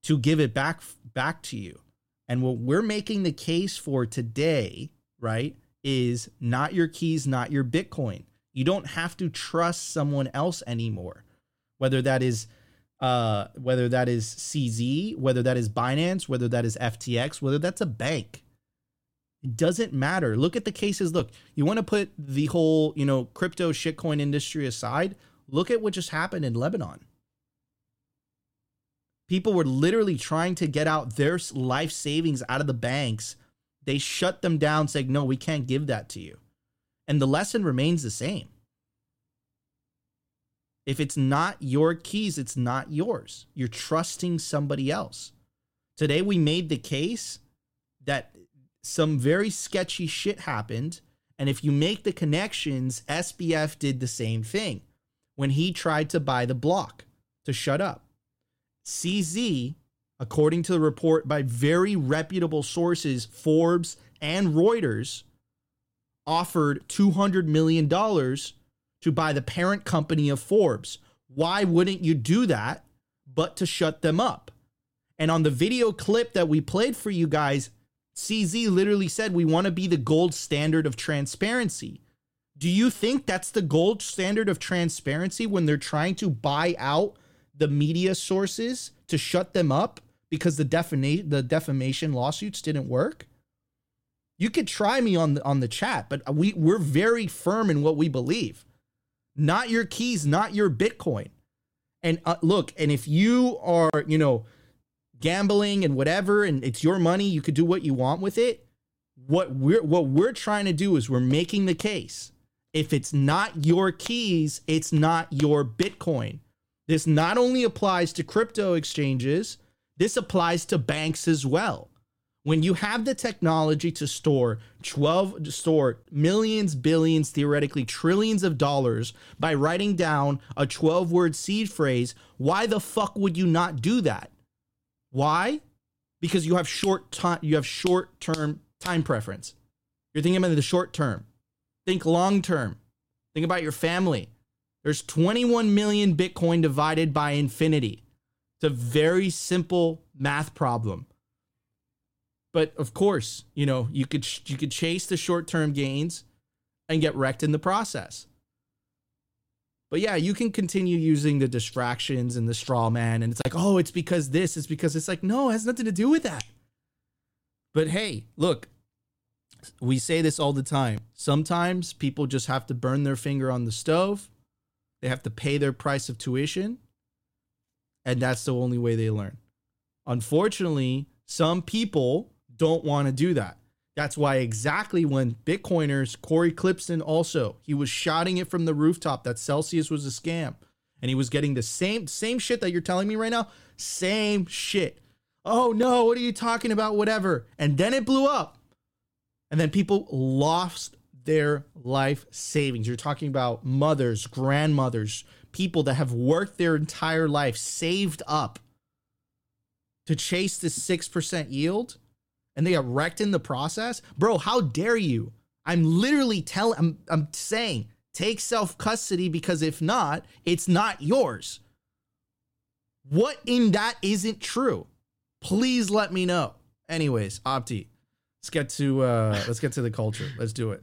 [SPEAKER 1] to give it back back to you. And what we're making the case for today, right, is not your keys, not your Bitcoin. You don't have to trust someone else anymore. Whether that is uh, whether that is CZ, whether that is Binance, whether that is FTX, whether that's a bank. It doesn't matter. Look at the cases. Look, you want to put the whole, you know, crypto shitcoin industry aside. Look at what just happened in Lebanon. People were literally trying to get out their life savings out of the banks. They shut them down, saying, no, we can't give that to you. And the lesson remains the same. If it's not your keys, it's not yours. You're trusting somebody else. Today, we made the case that some very sketchy shit happened. And if you make the connections, SBF did the same thing when he tried to buy the block to shut up. CZ, according to the report by very reputable sources, Forbes and Reuters, offered $200 million to buy the parent company of Forbes. Why wouldn't you do that but to shut them up? And on the video clip that we played for you guys, CZ literally said, We want to be the gold standard of transparency. Do you think that's the gold standard of transparency when they're trying to buy out the media sources to shut them up because the defamation the defamation lawsuits didn't work? You could try me on the on the chat, but we we're very firm in what we believe. Not your keys, not your Bitcoin. And uh, look, and if you are, you know, gambling and whatever and it's your money, you could do what you want with it. What we're what we're trying to do is we're making the case. If it's not your keys, it's not your Bitcoin. This not only applies to crypto exchanges, this applies to banks as well. When you have the technology to store 12 store millions, billions, theoretically trillions of dollars by writing down a 12-word seed phrase, why the fuck would you not do that? Why? Because you have short time you have short-term time preference. You're thinking about the short term. Think long term. Think about your family. There's 21 million Bitcoin divided by infinity. It's a very simple math problem. But of course, you know, you could you could chase the short-term gains and get wrecked in the process. But yeah, you can continue using the distractions and the straw man and it's like, "Oh, it's because this, it's because it's like, no, it has nothing to do with that." But hey, look, we say this all the time. Sometimes people just have to burn their finger on the stove they have to pay their price of tuition. And that's the only way they learn. Unfortunately, some people don't want to do that. That's why exactly when Bitcoiners, Cory Klippsten also, he was shouting it from the rooftop that Celsius was a scam. And he was getting the same same shit that you're telling me right now. Same shit. Oh no, what are you talking about? Whatever. And then it blew up. And then people lost their life savings. You're talking about mothers, grandmothers, people that have worked their entire life, saved up to chase this 6% yield and they got wrecked in the process. Bro, how dare you? I'm literally telling, I'm, I'm saying, take self custody because if not, it's not yours. What in that isn't true? Please let me know. Anyways, Opti, let's get to uh let's get to the culture. Let's do it.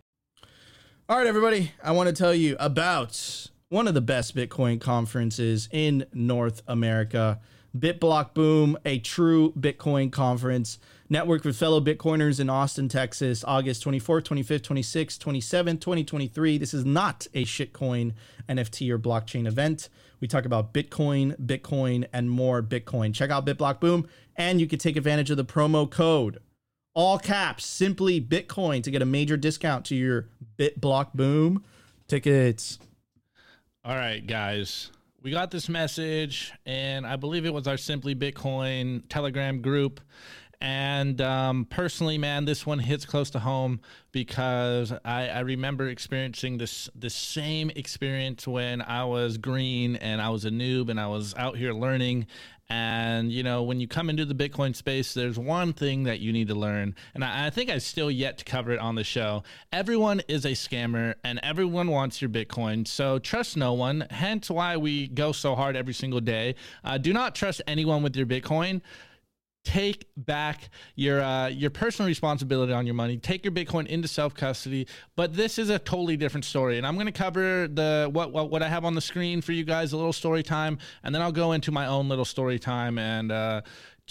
[SPEAKER 1] All right, everybody, I want to tell you about one of the best Bitcoin conferences in North America. BitBlock Boom, a true Bitcoin conference. Network with fellow Bitcoiners in Austin, Texas, August 24th, 25th, 26th, 27th, 2023. This is not a shitcoin, NFT, or blockchain event. We talk about Bitcoin, Bitcoin, and more Bitcoin. Check out BitBlock Boom, and you can take advantage of the promo code, all caps, simply Bitcoin, to get a major discount to your BitBlock Boom tickets.
[SPEAKER 2] All right, guys. We got this message, and I believe it was our Simply Bitcoin Telegram group. And um, personally, man, this one hits close to home because I, I remember experiencing this the same experience when I was green and I was a noob and I was out here learning. And you know, when you come into the Bitcoin space, there's one thing that you need to learn, and I, I think I still yet to cover it on the show. Everyone is a scammer, and everyone wants your Bitcoin. So trust no one. Hence why we go so hard every single day. Uh, do not trust anyone with your Bitcoin take back your uh, your personal responsibility on your money take your bitcoin into self custody but this is a totally different story and i'm going to cover the what, what what i have on the screen for you guys a little story time and then i'll go into my own little story time and uh,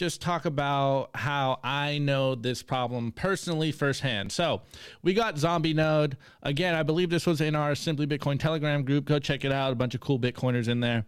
[SPEAKER 2] just talk about how I know this problem personally firsthand. So we got Zombie Node. Again, I believe this was in our Simply Bitcoin Telegram group. Go check it out. A bunch of cool Bitcoiners in there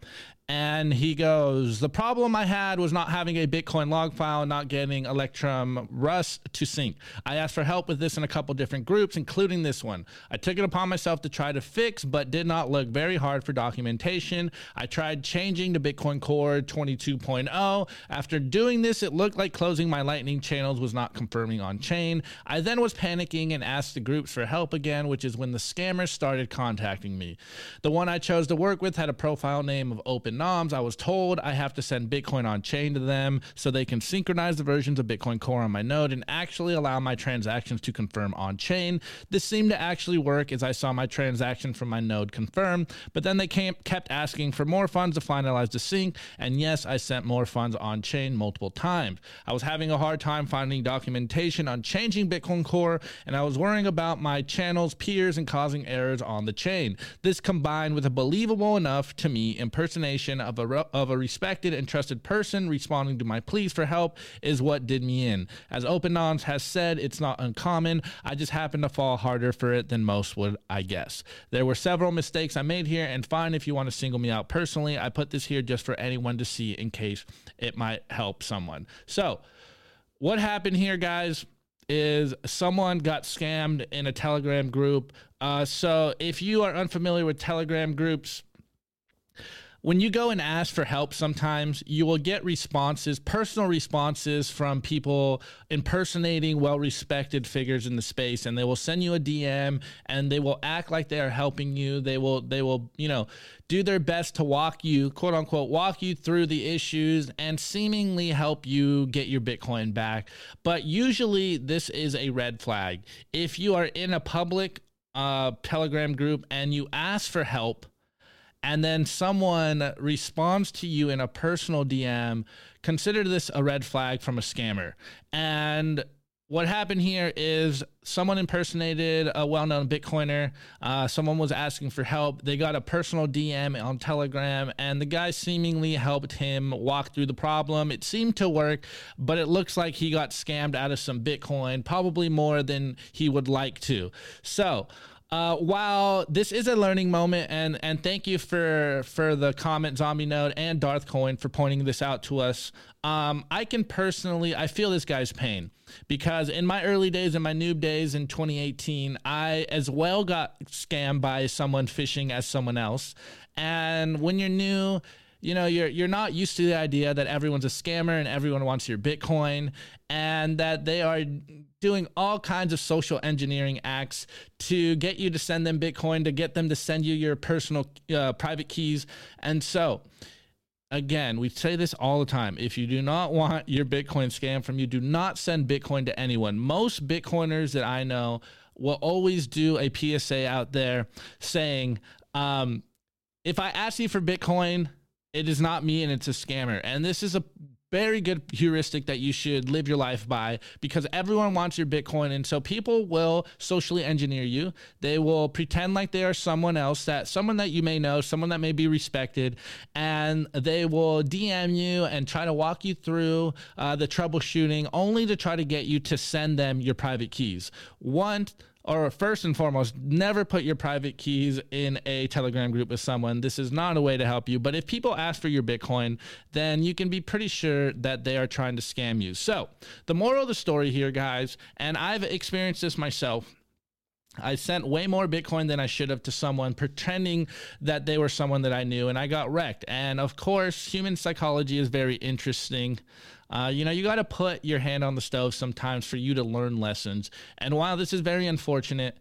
[SPEAKER 2] and he goes, The problem I had was not having a Bitcoin log file, not getting Electrum Rust to sync. I asked for help with this in a couple different groups, including this one. I took it upon myself to try to fix, but did not look very hard for documentation. I tried changing to Bitcoin Core 22.0. After doing this, it looked like closing my Lightning channels was not confirming on chain. I then was panicking and asked the groups for help again, which is when the scammers started contacting me. The one I chose to work with had a profile name of Open noms, I was told I have to send Bitcoin on chain to them so they can synchronize the versions of Bitcoin Core on my node and actually allow my transactions to confirm on chain. This seemed to actually work as I saw my transaction from my node confirm, but then they kept asking for more funds to finalize the sync, and yes, I sent more funds on chain multiple times. I was having a hard time finding documentation on changing Bitcoin Core, and I was worrying about my channels, peers, and causing errors on the chain. This combined with a believable enough to me impersonation of a, of a respected and trusted person responding to my pleas for help is what did me in. As Open Noms has said, it's not uncommon. I just happen to fall harder for it than most would, I guess. There were several mistakes I made here, and fine if you want to single me out personally. I put this here just for anyone to see in case it might help someone. So, what happened here, guys? is someone got scammed in a Telegram group. Uh, so if you are unfamiliar with Telegram groups, when you go and ask for help, sometimes you will get responses, personal responses from people impersonating well respected figures in the space, and they will send you a DM and they will act like they are helping you. They will, they will, you know, do their best to walk you, quote unquote, walk you through the issues and seemingly help you get your Bitcoin back. But usually, this is a red flag. If you are in a public uh, Telegram group and you ask for help, and then someone responds to you in a personal DM, consider this a red flag from a scammer. And what happened here is someone impersonated a well-known bitcoiner. Uh, someone was asking for help. They got a personal dm on telegram and the guy seemingly helped him walk through the problem. It seemed to work but it looks like he got scammed out of some bitcoin probably more than he would like to. So uh, while this is a learning moment, and and thank you for for the comment, Zombie Node and Darthcoin for pointing this out to us. Um, I can personally, I feel this guy's pain because in my early days, in my noob days in 2018, I as well got scammed by someone phishing as someone else. And when you're new, you know you're you're not used to the idea that everyone's a scammer and everyone wants your bitcoin and that they are doing all kinds of social engineering acts to get you to send them bitcoin to get them to send you your personal uh, private keys and so again, we say this all the time. If you do not want your Bitcoin scam from you, do not send Bitcoin to anyone. Most Bitcoiners that I know will always do a PSA out there saying, um, if I ask you for Bitcoin, it is not me and it's a scammer. And this is a very good heuristic that you should live your life by because everyone wants your Bitcoin. And so people will socially engineer you. They will pretend like they are someone else, that someone that you may know, someone that may be respected, and they will DM you and try to walk you through uh, the troubleshooting only to try to get you to send them your private keys. One, or first and foremost, never put your private keys in a Telegram group with someone. This is not a way to help you. But if people ask for your Bitcoin, then you can be pretty sure that they are trying to scam you. So, the moral of the story here, guys, and I've experienced this myself. I sent way more Bitcoin than I should have to someone pretending that they were someone that I knew, and I got wrecked. And of course, human psychology is very interesting. Uh, you know, you got to put your hand on the stove sometimes for you to learn lessons. And while this is very unfortunate,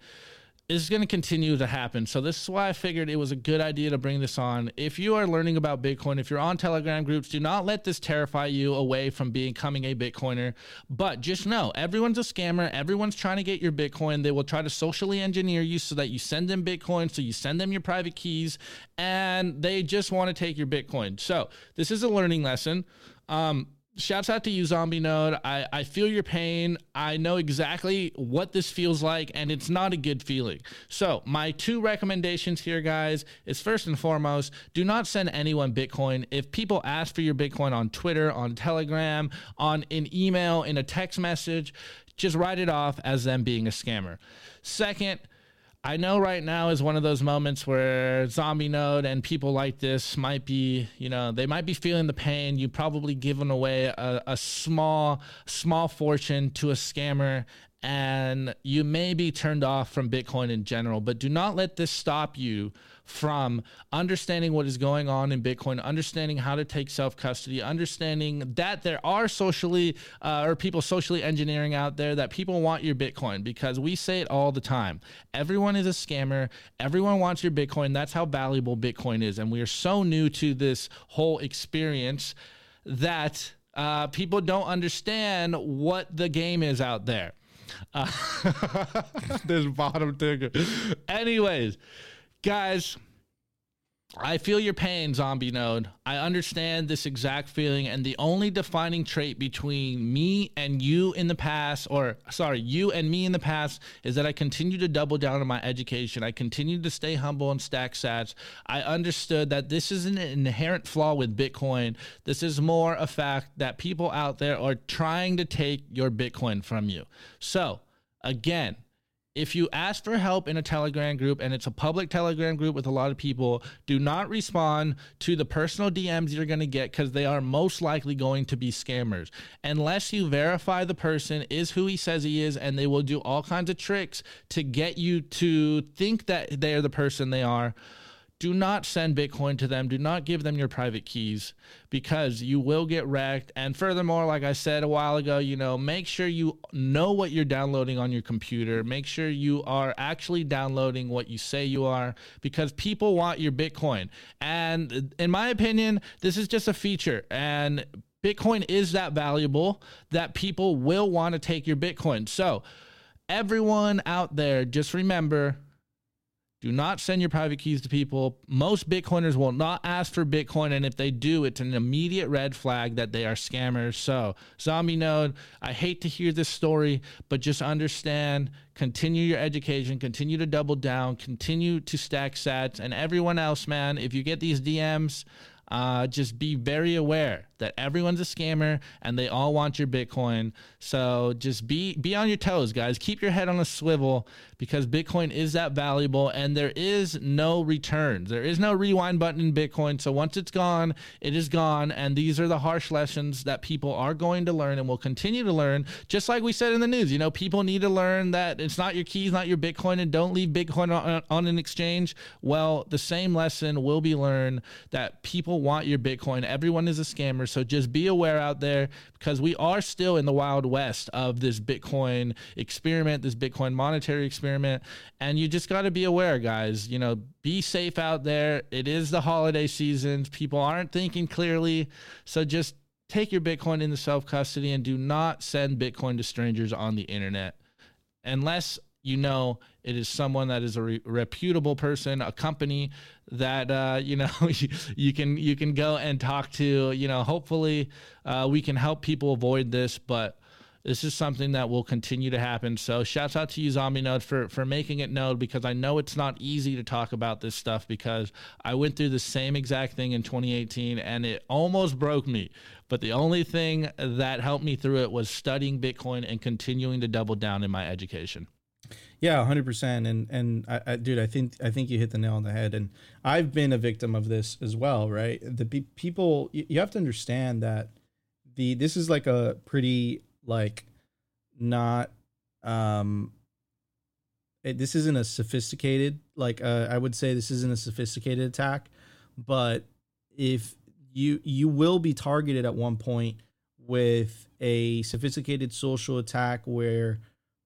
[SPEAKER 2] this is going to continue to happen. So this is why I figured it was a good idea to bring this on. If you are learning about Bitcoin, if you're on Telegram groups, do not let this terrify you away from becoming a Bitcoiner. But just know, everyone's a scammer. Everyone's trying to get your Bitcoin. They will try to socially engineer you so that you send them Bitcoin, so you send them your private keys, and they just want to take your Bitcoin. So this is a learning lesson. Um, shouts out to you, Zombie Node. I, I feel your pain. I know exactly what this feels like, and it's not a good feeling. So, my two recommendations here, guys, is first and foremost, do not send anyone Bitcoin. If people ask for your Bitcoin on Twitter, on Telegram, on an email, in a text message, just write it off as them being a scammer. Second, I know right now is one of those moments where zombie node and people like this might be, you know, they might be feeling the pain. You've probably given away a, a small, small fortune to a scammer and you may be turned off from Bitcoin in general, but do not let this stop you from understanding what is going on in Bitcoin, understanding how to take self custody, understanding that there are socially uh, or people socially engineering out there that people want your Bitcoin because we say it all the time. Everyone is a scammer. Everyone wants your Bitcoin. That's how valuable Bitcoin is. And we are so new to this whole experience that uh, people don't understand what the game is out there. Uh, [LAUGHS] this bottom ticker. Anyways, guys. I feel your pain, Zombie Node. I understand this exact feeling, and the only defining trait between me and you in the past, or sorry, you and me in the past, is that I continue to double down on my education. I continue to stay humble and stack sats. I understood that this is an inherent flaw with Bitcoin. This is more a fact that people out there are trying to take your Bitcoin from you. So, again, if you ask for help in a Telegram group and it's a public Telegram group with a lot of people, do not respond to the personal DMs you're going to get because they are most likely going to be scammers. Unless you verify the person is who he says he is, and they will do all kinds of tricks to get you to think that they're the person they are do not send Bitcoin to them. Do not give them your private keys because you will get wrecked. And furthermore, like I said a while ago, you know, make sure you know what you're downloading on your computer. Make sure you are actually downloading what you say you are because people want your Bitcoin. And in my opinion, this is just a feature. And Bitcoin is that valuable that people will want to take your Bitcoin. So, everyone out there, just remember do not send your private keys to people. Most Bitcoiners will not ask for Bitcoin, and if they do, it's an immediate red flag that they are scammers. So, Zombie Node, I hate to hear this story, but just understand continue your education, continue to double down, continue to stack sats. And everyone else, man, if you get these DMs, uh, just be very aware that everyone's a scammer and they all want your Bitcoin. So just be be on your toes, guys. Keep your head on a swivel because Bitcoin is that valuable and there is no returns. There is no rewind button in Bitcoin. So once it's gone, it is gone. And these are the harsh lessons that people are going to learn and will continue to learn. Just like we said in the news, you know, people need to learn that it's not your keys, not your Bitcoin, and don't leave Bitcoin on, on an exchange. Well, the same lesson will be learned that people people want your Bitcoin. Everyone is a scammer. So just be aware out there because we are still in the wild west of this Bitcoin experiment, this Bitcoin monetary experiment. And you just got to be aware, guys. You know, be safe out there. It is the holiday season. People aren't thinking clearly. So just take your Bitcoin into self custody and do not send Bitcoin to strangers on the internet unless you know it is someone that is a re- reputable person a company that uh, [LAUGHS] you know you, [LAUGHS] you, can you can go and talk to you know hopefully uh, we can help people avoid this but this is something that will continue to happen. So shouts out to you, Zombie Node, for for making it known because I know it's not easy to talk about this stuff because I went through the same exact thing in 2018 and it almost broke me. But the only thing that helped me through it was studying Bitcoin and continuing to double down in my education.
[SPEAKER 1] Yeah, hundred percent. And and I, I, dude, I think I think you hit the nail on the head. And I've been a victim of this as well, right? The people you have to understand that the this is like a pretty like not um it, this isn't a sophisticated like uh, I would say this isn't a sophisticated attack, but if you you will be targeted at one point with a sophisticated social attack where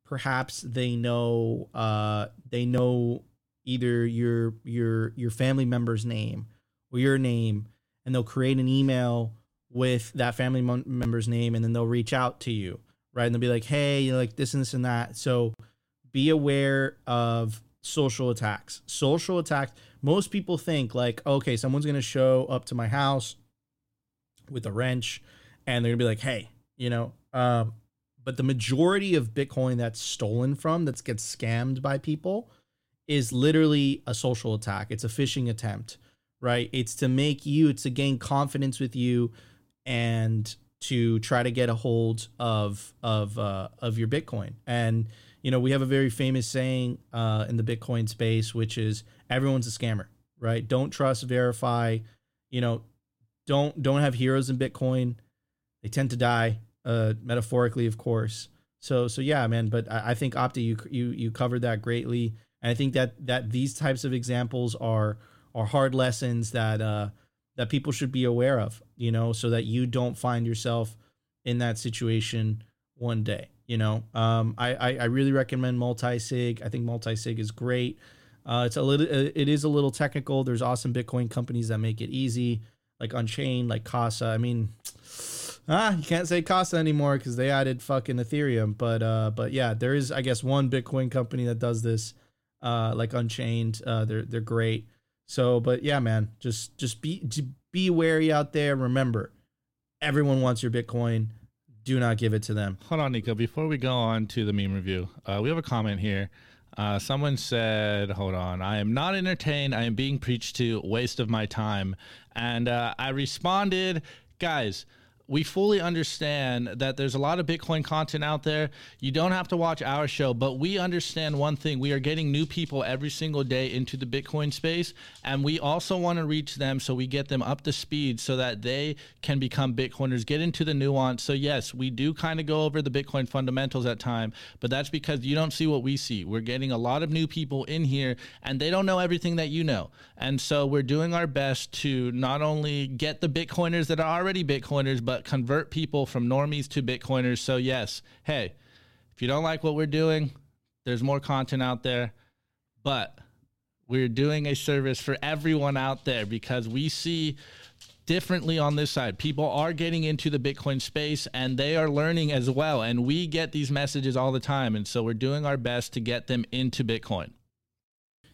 [SPEAKER 1] perhaps they know uh, they know either your your your family member's name or your name, and they'll create an email with that family member's name, and then they'll reach out to you, right? And they'll be like, "Hey, you know, like this and this and that." So be aware of social attacks. Social attacks. Most people think like, okay, someone's gonna show up to my house with a wrench, and they're gonna be like, "Hey, you know, um, but the majority of Bitcoin that's stolen from, that gets scammed by people, is literally a social attack. It's a phishing attempt, right? It's to make you, it's to gain confidence with you, and to try to get a hold of of uh, of your Bitcoin. And you know, we have a very famous saying uh, in the Bitcoin space, which is everyone's a scammer, right? Don't trust, verify. You know, don't don't have heroes in Bitcoin. They tend to die uh, metaphorically, of course. So so yeah, man. But I, I think Opti, you you you covered that greatly, and I think that that these types of examples are are hard lessons that uh, that people should be aware of. You know, so that you don't find yourself in that situation one day. You know, um, I, I, I really recommend multi sig. I think multi sig is great. Uh, it's a little, it is a little technical. There's awesome Bitcoin companies that make it easy, like Unchained, like Casa. I mean, ah, you can't say Casa anymore because they added fucking Ethereum. But uh, but yeah, there is I guess one Bitcoin company that does this, uh, like Unchained. Uh, they're they're great. So, but yeah, man, just just be be wary out there. Remember, everyone wants your Bitcoin. Do not give it to them.
[SPEAKER 2] Hold on, Nico. Before we go on to the meme review, uh, we have a comment here. Uh, someone said, "Hold on, I am not entertained. I am being preached to. Waste of my time." And uh, I responded, "Guys." We fully understand that there's a lot of Bitcoin content out there. You don't have to watch our show, but we understand one thing. We are getting new people every single day into the Bitcoin space, and we also want to reach them so we get them up to speed so that they can become Bitcoiners, get into the nuance. So, yes, we do kind of go over the Bitcoin fundamentals at time, but that's because you don't see what we see. We're getting a lot of new people in here, and they don't know everything that you know. And so, we're doing our best to not only get the Bitcoiners that are already Bitcoiners, but but convert people from normies to Bitcoiners. So, yes, hey, if you don't like what we're doing, there's more content out there. But we're doing a service for everyone out there because we see differently on this side. People are getting into the Bitcoin space and they are learning as well. And we get these messages all the time. And so we're doing our best to get them into Bitcoin.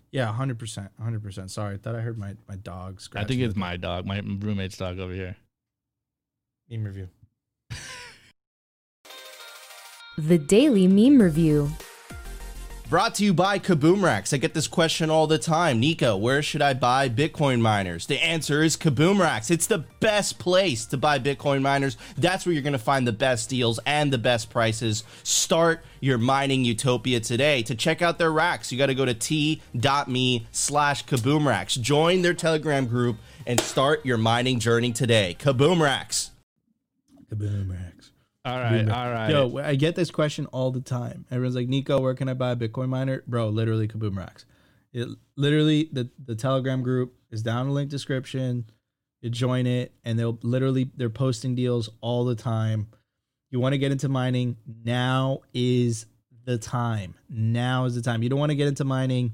[SPEAKER 1] Yeah, 100%. 100%. Sorry, I thought I heard my, my dog scratch.
[SPEAKER 2] I think it's my dog, my roommate's dog over here.
[SPEAKER 1] Meme review.
[SPEAKER 4] the Daily Meme Review.
[SPEAKER 7] Brought to you by Kaboom Racks. I get this question all the time. Nico, where should I buy Bitcoin miners? The answer is Kaboom Racks. It's the best place to buy Bitcoin miners. That's where you're going to find the best deals and the best prices. Start your mining utopia today. To check out their racks, you got to go to t.me slash Kaboom Racks. Join their Telegram group and start your mining journey today. Kaboom
[SPEAKER 1] Kaboom racks.
[SPEAKER 2] All right, all right.
[SPEAKER 1] Yo, I get this question all the time. Everyone's like, Nico, where can I buy a Bitcoin miner? Bro, literally Kaboom racks. It literally the the Telegram group is down in the link description. You join it, and they'll literally they're posting deals all the time. You want to get into mining? Now is the time. Now is the time. You don't want to get into mining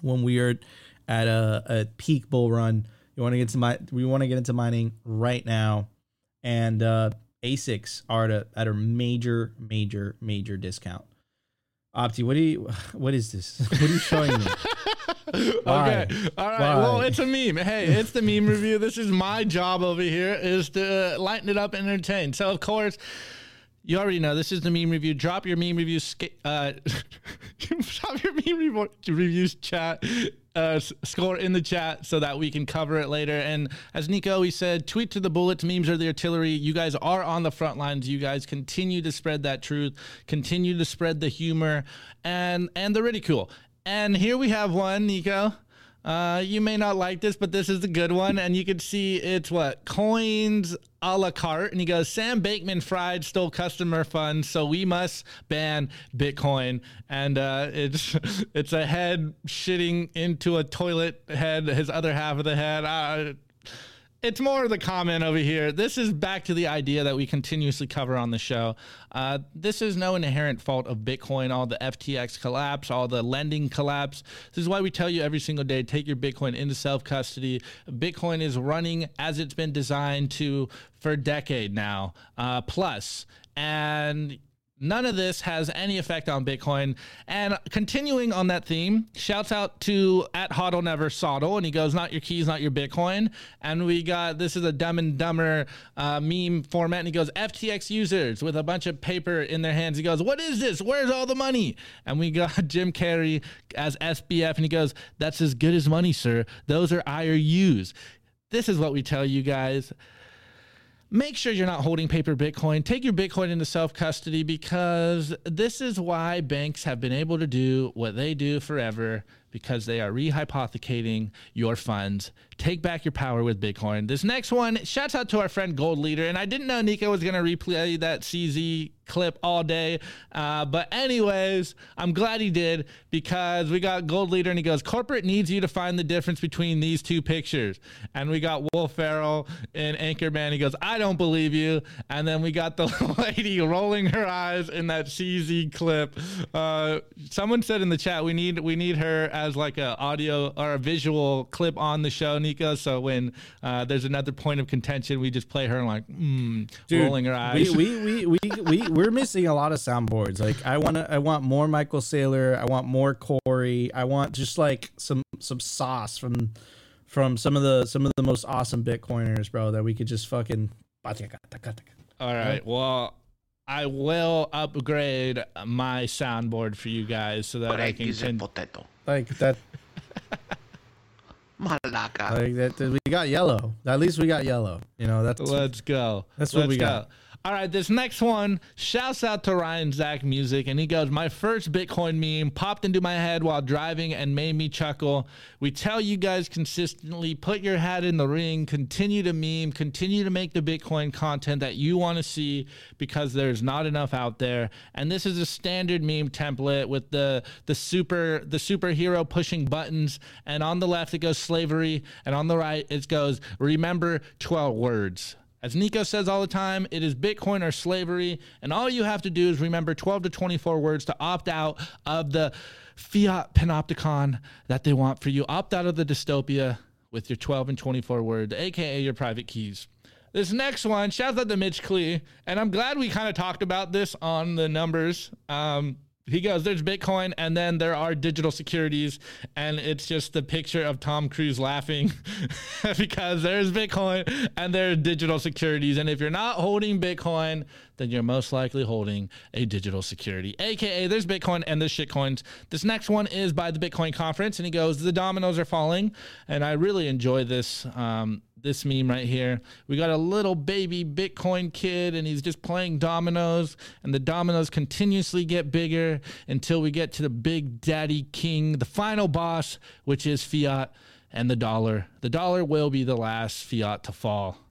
[SPEAKER 1] when we are at a, a peak bull run. You want to get to my we want to get into mining right now, and uh, ASICs are at a, at a major major major discount. Opti, what do you [LAUGHS] what is this? What are you showing me? [LAUGHS]
[SPEAKER 2] okay. All right. Why? Well, it's a meme. Hey, it's the meme review. This is my job over here is to lighten it up and entertain. So, of course, you already know this is the meme review. Drop your meme reviews. Uh, [LAUGHS] drop your meme review, reviews chat uh, score in the chat so that we can cover it later. And as Nico always said, tweet to the bullets. Memes are the artillery. You guys are on the front lines. You guys continue to spread that truth. Continue to spread the humor and and the ridicule. And here we have one, Nico. Uh, you may not like this, but this is a good one. And you can see it's what? Coins a la carte. And he goes, Sam Bankman Fried stole customer funds, so we must ban Bitcoin. And uh, it's [LAUGHS] it's a head shitting into a toilet head, his other half of the head. Uh, it's more of the comment over here. This is back to the idea that we continuously cover on the show. Uh, this is no inherent fault of Bitcoin, all the FTX collapse, all the lending collapse. This is why we tell you every single day take your Bitcoin into self custody. Bitcoin is running as it's been designed to for a decade now, uh, plus. And None of this has any effect on Bitcoin. And continuing on that theme, shouts out to at Hodl Never Soddle, and he goes, "Not your keys, not your Bitcoin." And we got this is a Dumb and Dumber uh, meme format, and he goes, "FTX users with a bunch of paper in their hands." He goes, "What is this? Where's all the money?" And we got [LAUGHS] Jim Carrey as SBF, and he goes, "That's as good as money, sir. Those are IOUs." This is what we tell you guys make sure you're not holding paper Bitcoin. Take your Bitcoin into self custody because this is why banks have been able to do what they do forever because they are rehypothecating your funds. Take back your power with Bitcoin. This next one, shouts out to our friend Gold Leader. And I didn't know Nico was going to replay that CZ clip all day. Uh, but, anyways, I'm glad he did because we got Gold Leader and he goes, Corporate needs you to find the difference between these two pictures. And we got Wolf Ferrell and Anchorman. He goes, I don't believe you. And then we got the [LAUGHS] lady rolling her eyes in that CZ clip. Uh, someone said in the chat, we need we need her as like a audio or a visual clip on the show, Nico. So when uh, there's another point of contention, we just play her and like mm, Dude, rolling her eyes.
[SPEAKER 1] We we, we, we, we we're missing a lot of soundboards. Like I want to I want more Michael Saylor. I want more Cory. I want just like some some sauce from from some of the some of the most awesome Bitcoiners, bro. That we could just fucking.
[SPEAKER 2] All right. Well, I will upgrade my soundboard for you guys so that I can. Con-
[SPEAKER 1] potato. Like that. Malaka. Like that. We got yellow. At least we got yellow. You know that's.
[SPEAKER 2] Let's go.
[SPEAKER 1] That's what
[SPEAKER 2] Let's
[SPEAKER 1] we got.
[SPEAKER 2] Go. All right, this next one shouts out to Ryan Zach Music, and he goes, My first Bitcoin meme popped into my head while driving and made me chuckle. We tell you guys consistently put your hat in the ring, continue to meme, continue to make the Bitcoin content that you want to see because there's not enough out there. And this is a standard meme template with the the super the superhero pushing buttons, and on the left it goes slavery, and on the right it goes remember 12 words. As Nico says all the time, it is Bitcoin or slavery, and all you have to do is remember 12 to 24 words to opt out of the fiat panopticon that they want for you. Opt out of the dystopia with your 12 and 24 words, aka your private keys. This next one, shout out to Mitch Klee, and I'm glad we kind of talked about this on the numbers. Um, he goes, There's Bitcoin, and then there are digital securities, and it's just the picture of Tom Cruise laughing [LAUGHS] because there's Bitcoin and there are digital securities. And if you're not holding Bitcoin, then you're most likely holding a digital security, aka there's Bitcoin and there's shitcoins. This next one is by the Bitcoin conference, and he goes, The dominoes are falling. And I really enjoy this. Um, this meme right here. We got a little baby Bitcoin kid, and he's just playing dominoes, and the dominoes continuously get bigger until we get to the big daddy king, the final boss, which is fiat and the dollar. The dollar will be the last fiat to fall.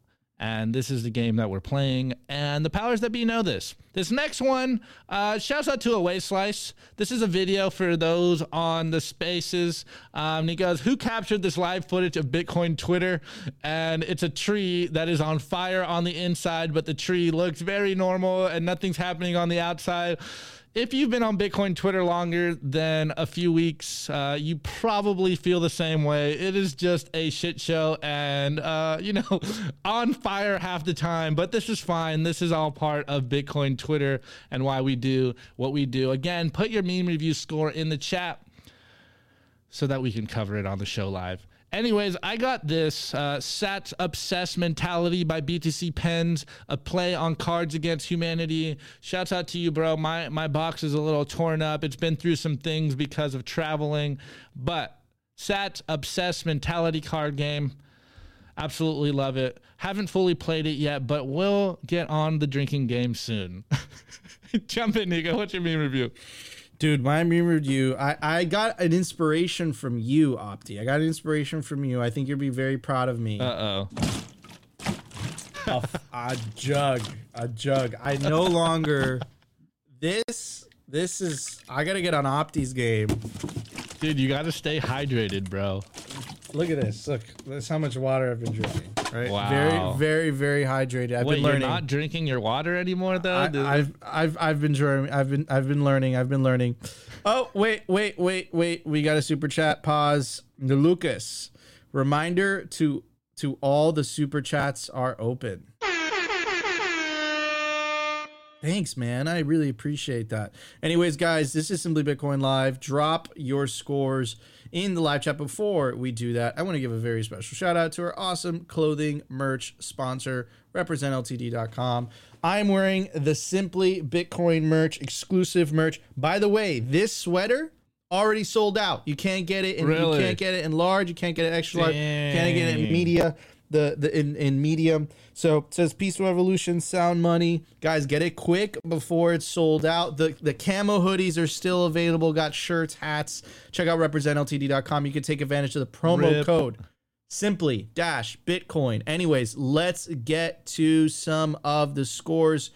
[SPEAKER 2] And this is the game that we're playing. And the powers that be know this. This next one, uh, shouts out to Away Slice. This is a video for those on the spaces. Um, he goes, Who captured this live footage of Bitcoin Twitter? And it's a tree that is on fire on the inside, but the tree looks very normal and nothing's happening on the outside if you've been on Bitcoin Twitter longer than a few weeks, uh, you probably feel the same way. It is just a shit show and, uh, you know, [LAUGHS] on fire half the time. But this is fine. This is all part of Bitcoin Twitter and why we do what we do. Again, put your meme review score in the chat so that we can cover it on the show live. Anyways, I got this uh, Sats Obsessed Mentality by BTC Pens, a play on Cards Against Humanity. Shouts out to you, bro. My my box is a little torn up. It's been through some things because of traveling, but Sats Obsessed Mentality card game. Absolutely love it. Haven't fully played it yet, but we'll get on the drinking game soon. [LAUGHS] Jump in, Nico. What's your meme review?
[SPEAKER 1] Dude, my meme review, I, I got an inspiration from you, Opti. I got an inspiration from you. I think you'll be very proud of me.
[SPEAKER 2] Uh oh.
[SPEAKER 1] a, a jug. A jug. I no longer. This. This is. I gotta get on Opti's game.
[SPEAKER 2] Dude, you gotta stay hydrated, bro.
[SPEAKER 1] Look at this. Look, that's how much water I've been drinking. Right.
[SPEAKER 2] Wow.
[SPEAKER 1] Very, very, very hydrated. I've
[SPEAKER 2] Wait,
[SPEAKER 1] been
[SPEAKER 2] you're not drinking your water anymore, though.
[SPEAKER 1] I, I've, I've, I've been drawing. I've been, I've been learning. I've been learning. Oh, wait, wait, wait, wait. We got a super chat. Pause. The Lucas reminder to to all the super chats are open. Thanks, man. I really appreciate that. Anyways, guys, this is Simply Bitcoin Live. Drop your scores in the live chat. Before we do that, I want to give a very special shout out to our awesome clothing merch sponsor, representltd.com. I'm wearing the Simply Bitcoin merch, exclusive merch. By the way, this sweater already sold out. You can't get it in
[SPEAKER 2] Really?
[SPEAKER 1] you can't get it in large, you can't get it extra large, you can't get it in media, the the in, in medium. So it says Peaceful Revolution, Sound Money. Guys, get it quick before it's sold out. The the camo hoodies are still available. Got shirts, hats. Check out representltd.com. You can take advantage of the promo
[SPEAKER 2] Rip.
[SPEAKER 1] code simply dash bitcoin anyways let's get to some of the scores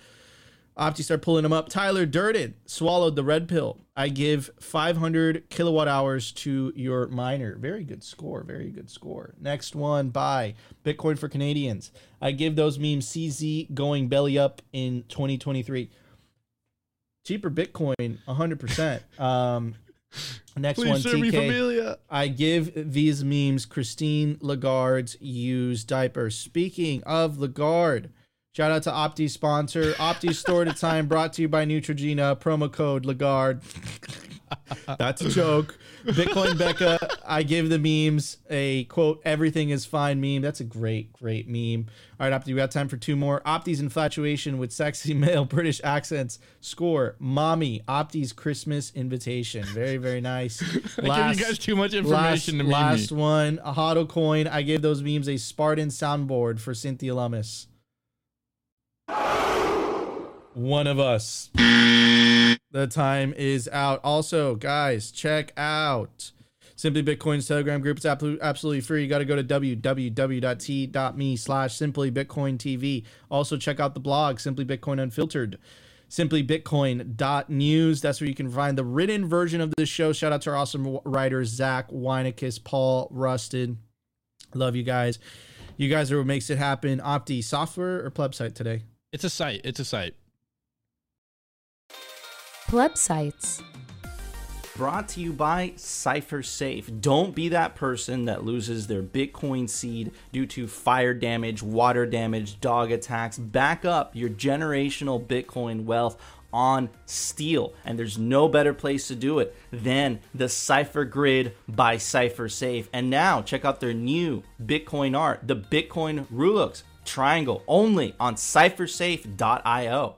[SPEAKER 1] opti start pulling them up. Tyler durden swallowed the red pill. I give 500 kilowatt hours to your miner. Very good score very good score. Next one by bitcoin for canadians. I give those memes cz going belly up in 2023 cheaper bitcoin 100% um next one tk. I give these memes. Christine Lagarde's used diaper. Speaking of Lagarde, shout out to Opti sponsor. Opti Store to Time brought to you by Neutrogena. Promo code Lagarde. That's a joke. Bitcoin Becca, I give the memes a quote, everything is fine meme. That's a great, great meme. All right, Opti, we got time for two more. Opti's infatuation with sexy [LAUGHS] male British accents. Score, mommy, Opti's Christmas invitation. Very, very nice. [LAUGHS]
[SPEAKER 2] I give you guys too much information
[SPEAKER 1] last,
[SPEAKER 2] to
[SPEAKER 1] last
[SPEAKER 2] me.
[SPEAKER 1] one, a hodl coin. I gave those memes a Spartan soundboard for Cynthia Lummis. One of us. The time is out. Also, guys, check out Simply Bitcoin's Telegram group. It's absolutely, free. You got to go to www.t.me slash Simply Bitcoin TV. Also, check out the blog, Simply Bitcoin Unfiltered. simplybitcoin.news. That's where you can find the written version of this show. Shout out to our awesome writers, Zach Weineckis, Paul Rusted. Love you guys. You guys are what makes it happen. Opti, software or plebsite today?
[SPEAKER 2] It's a site. It's a site.
[SPEAKER 4] Plebsites.
[SPEAKER 7] Brought to you by Cypher Safe. Don't be that person that loses their Bitcoin seed due to fire damage, water damage, dog attacks. Back up your generational Bitcoin wealth on steel. And there's no better place to do it than the Cypher Grid by Cypher Safe. And now check out their new Bitcoin art, the Bitcoin Rulux triangle, only on cyphersafe.io.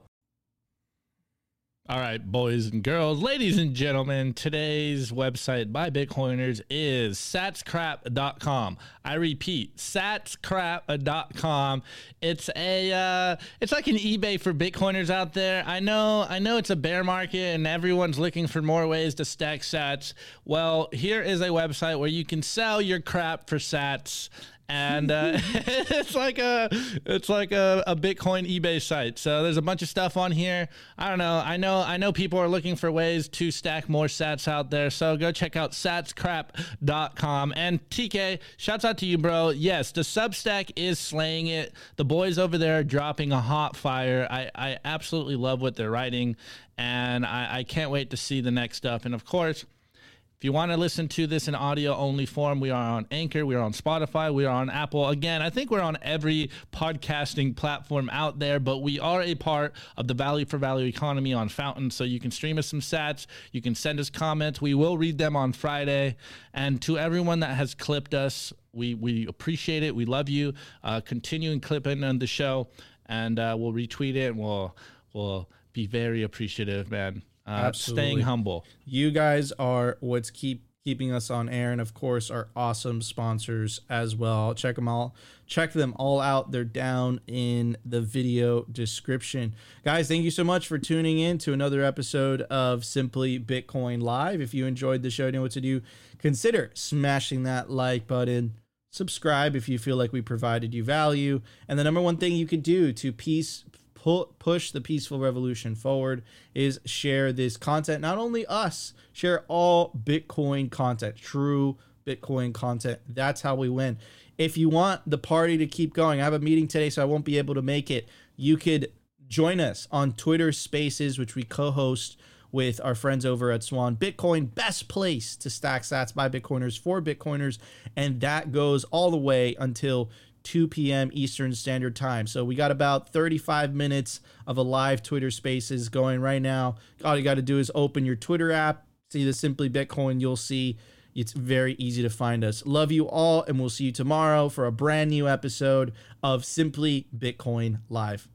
[SPEAKER 2] All right, boys and girls, ladies and gentlemen, today's website by Bitcoiners is satscrap.com. I repeat, satscrap.com. It's a uh, it's like an eBay for Bitcoiners out there. I know I know it's a bear market and everyone's looking for more ways to stack sats. Well, here is a website where you can sell your crap for sats and uh, [LAUGHS] [LAUGHS] it's like a it's like a, a Bitcoin eBay site. So there's a bunch of stuff on here. I don't know. I know I know people are looking for ways to stack more Sats out there. So go check out satscrap.com. And TK, shouts out to you, bro. Yes, the Substack is slaying it. The boys over there are dropping a hot fire. I I absolutely love what they're writing, and I, I can't wait to see the next stuff. And of course. If you want to listen to this in audio only form, we are on Anchor, we are on Spotify, we are on Apple. Again, I think we're on every podcasting platform out there, but we are a part of the value for value economy on Fountain. So you can stream us some sats, you can send us comments. We will read them on Friday. And to everyone that has clipped us, we, we appreciate it. We love you. Uh, continuing clipping on the show, and uh, we'll retweet it and we'll, we'll be very appreciative, man. Uh, staying humble.
[SPEAKER 1] You guys are what's keep keeping us on air, and of course, our awesome sponsors as well. Check them all. Check them all out. They're down in the video description. Guys, thank you so much for tuning in to another episode of Simply Bitcoin Live. If you enjoyed the show, you know what to do. Consider smashing that like button subscribe if you feel like we provided you value. And the number one thing you could do to peace pu- push the peaceful revolution forward is share this content. Not only us, share all Bitcoin content, true Bitcoin content. That's how we win. If you want the party to keep going, I have a meeting today, so I won't be able to make it. You could join us on Twitter Spaces, which we co host with our friends over at Swan. Bitcoin, best place to stack sats by Bitcoiners for Bitcoiners. And that goes all the way until 2 p.m. Eastern Standard Time. So we got about 35 minutes of a live Twitter Spaces going right now. All you got to do is open your Twitter app, see the Simply Bitcoin. You'll see it's very easy to find us. Love you all, and we'll see you tomorrow for a brand new episode of Simply Bitcoin Live.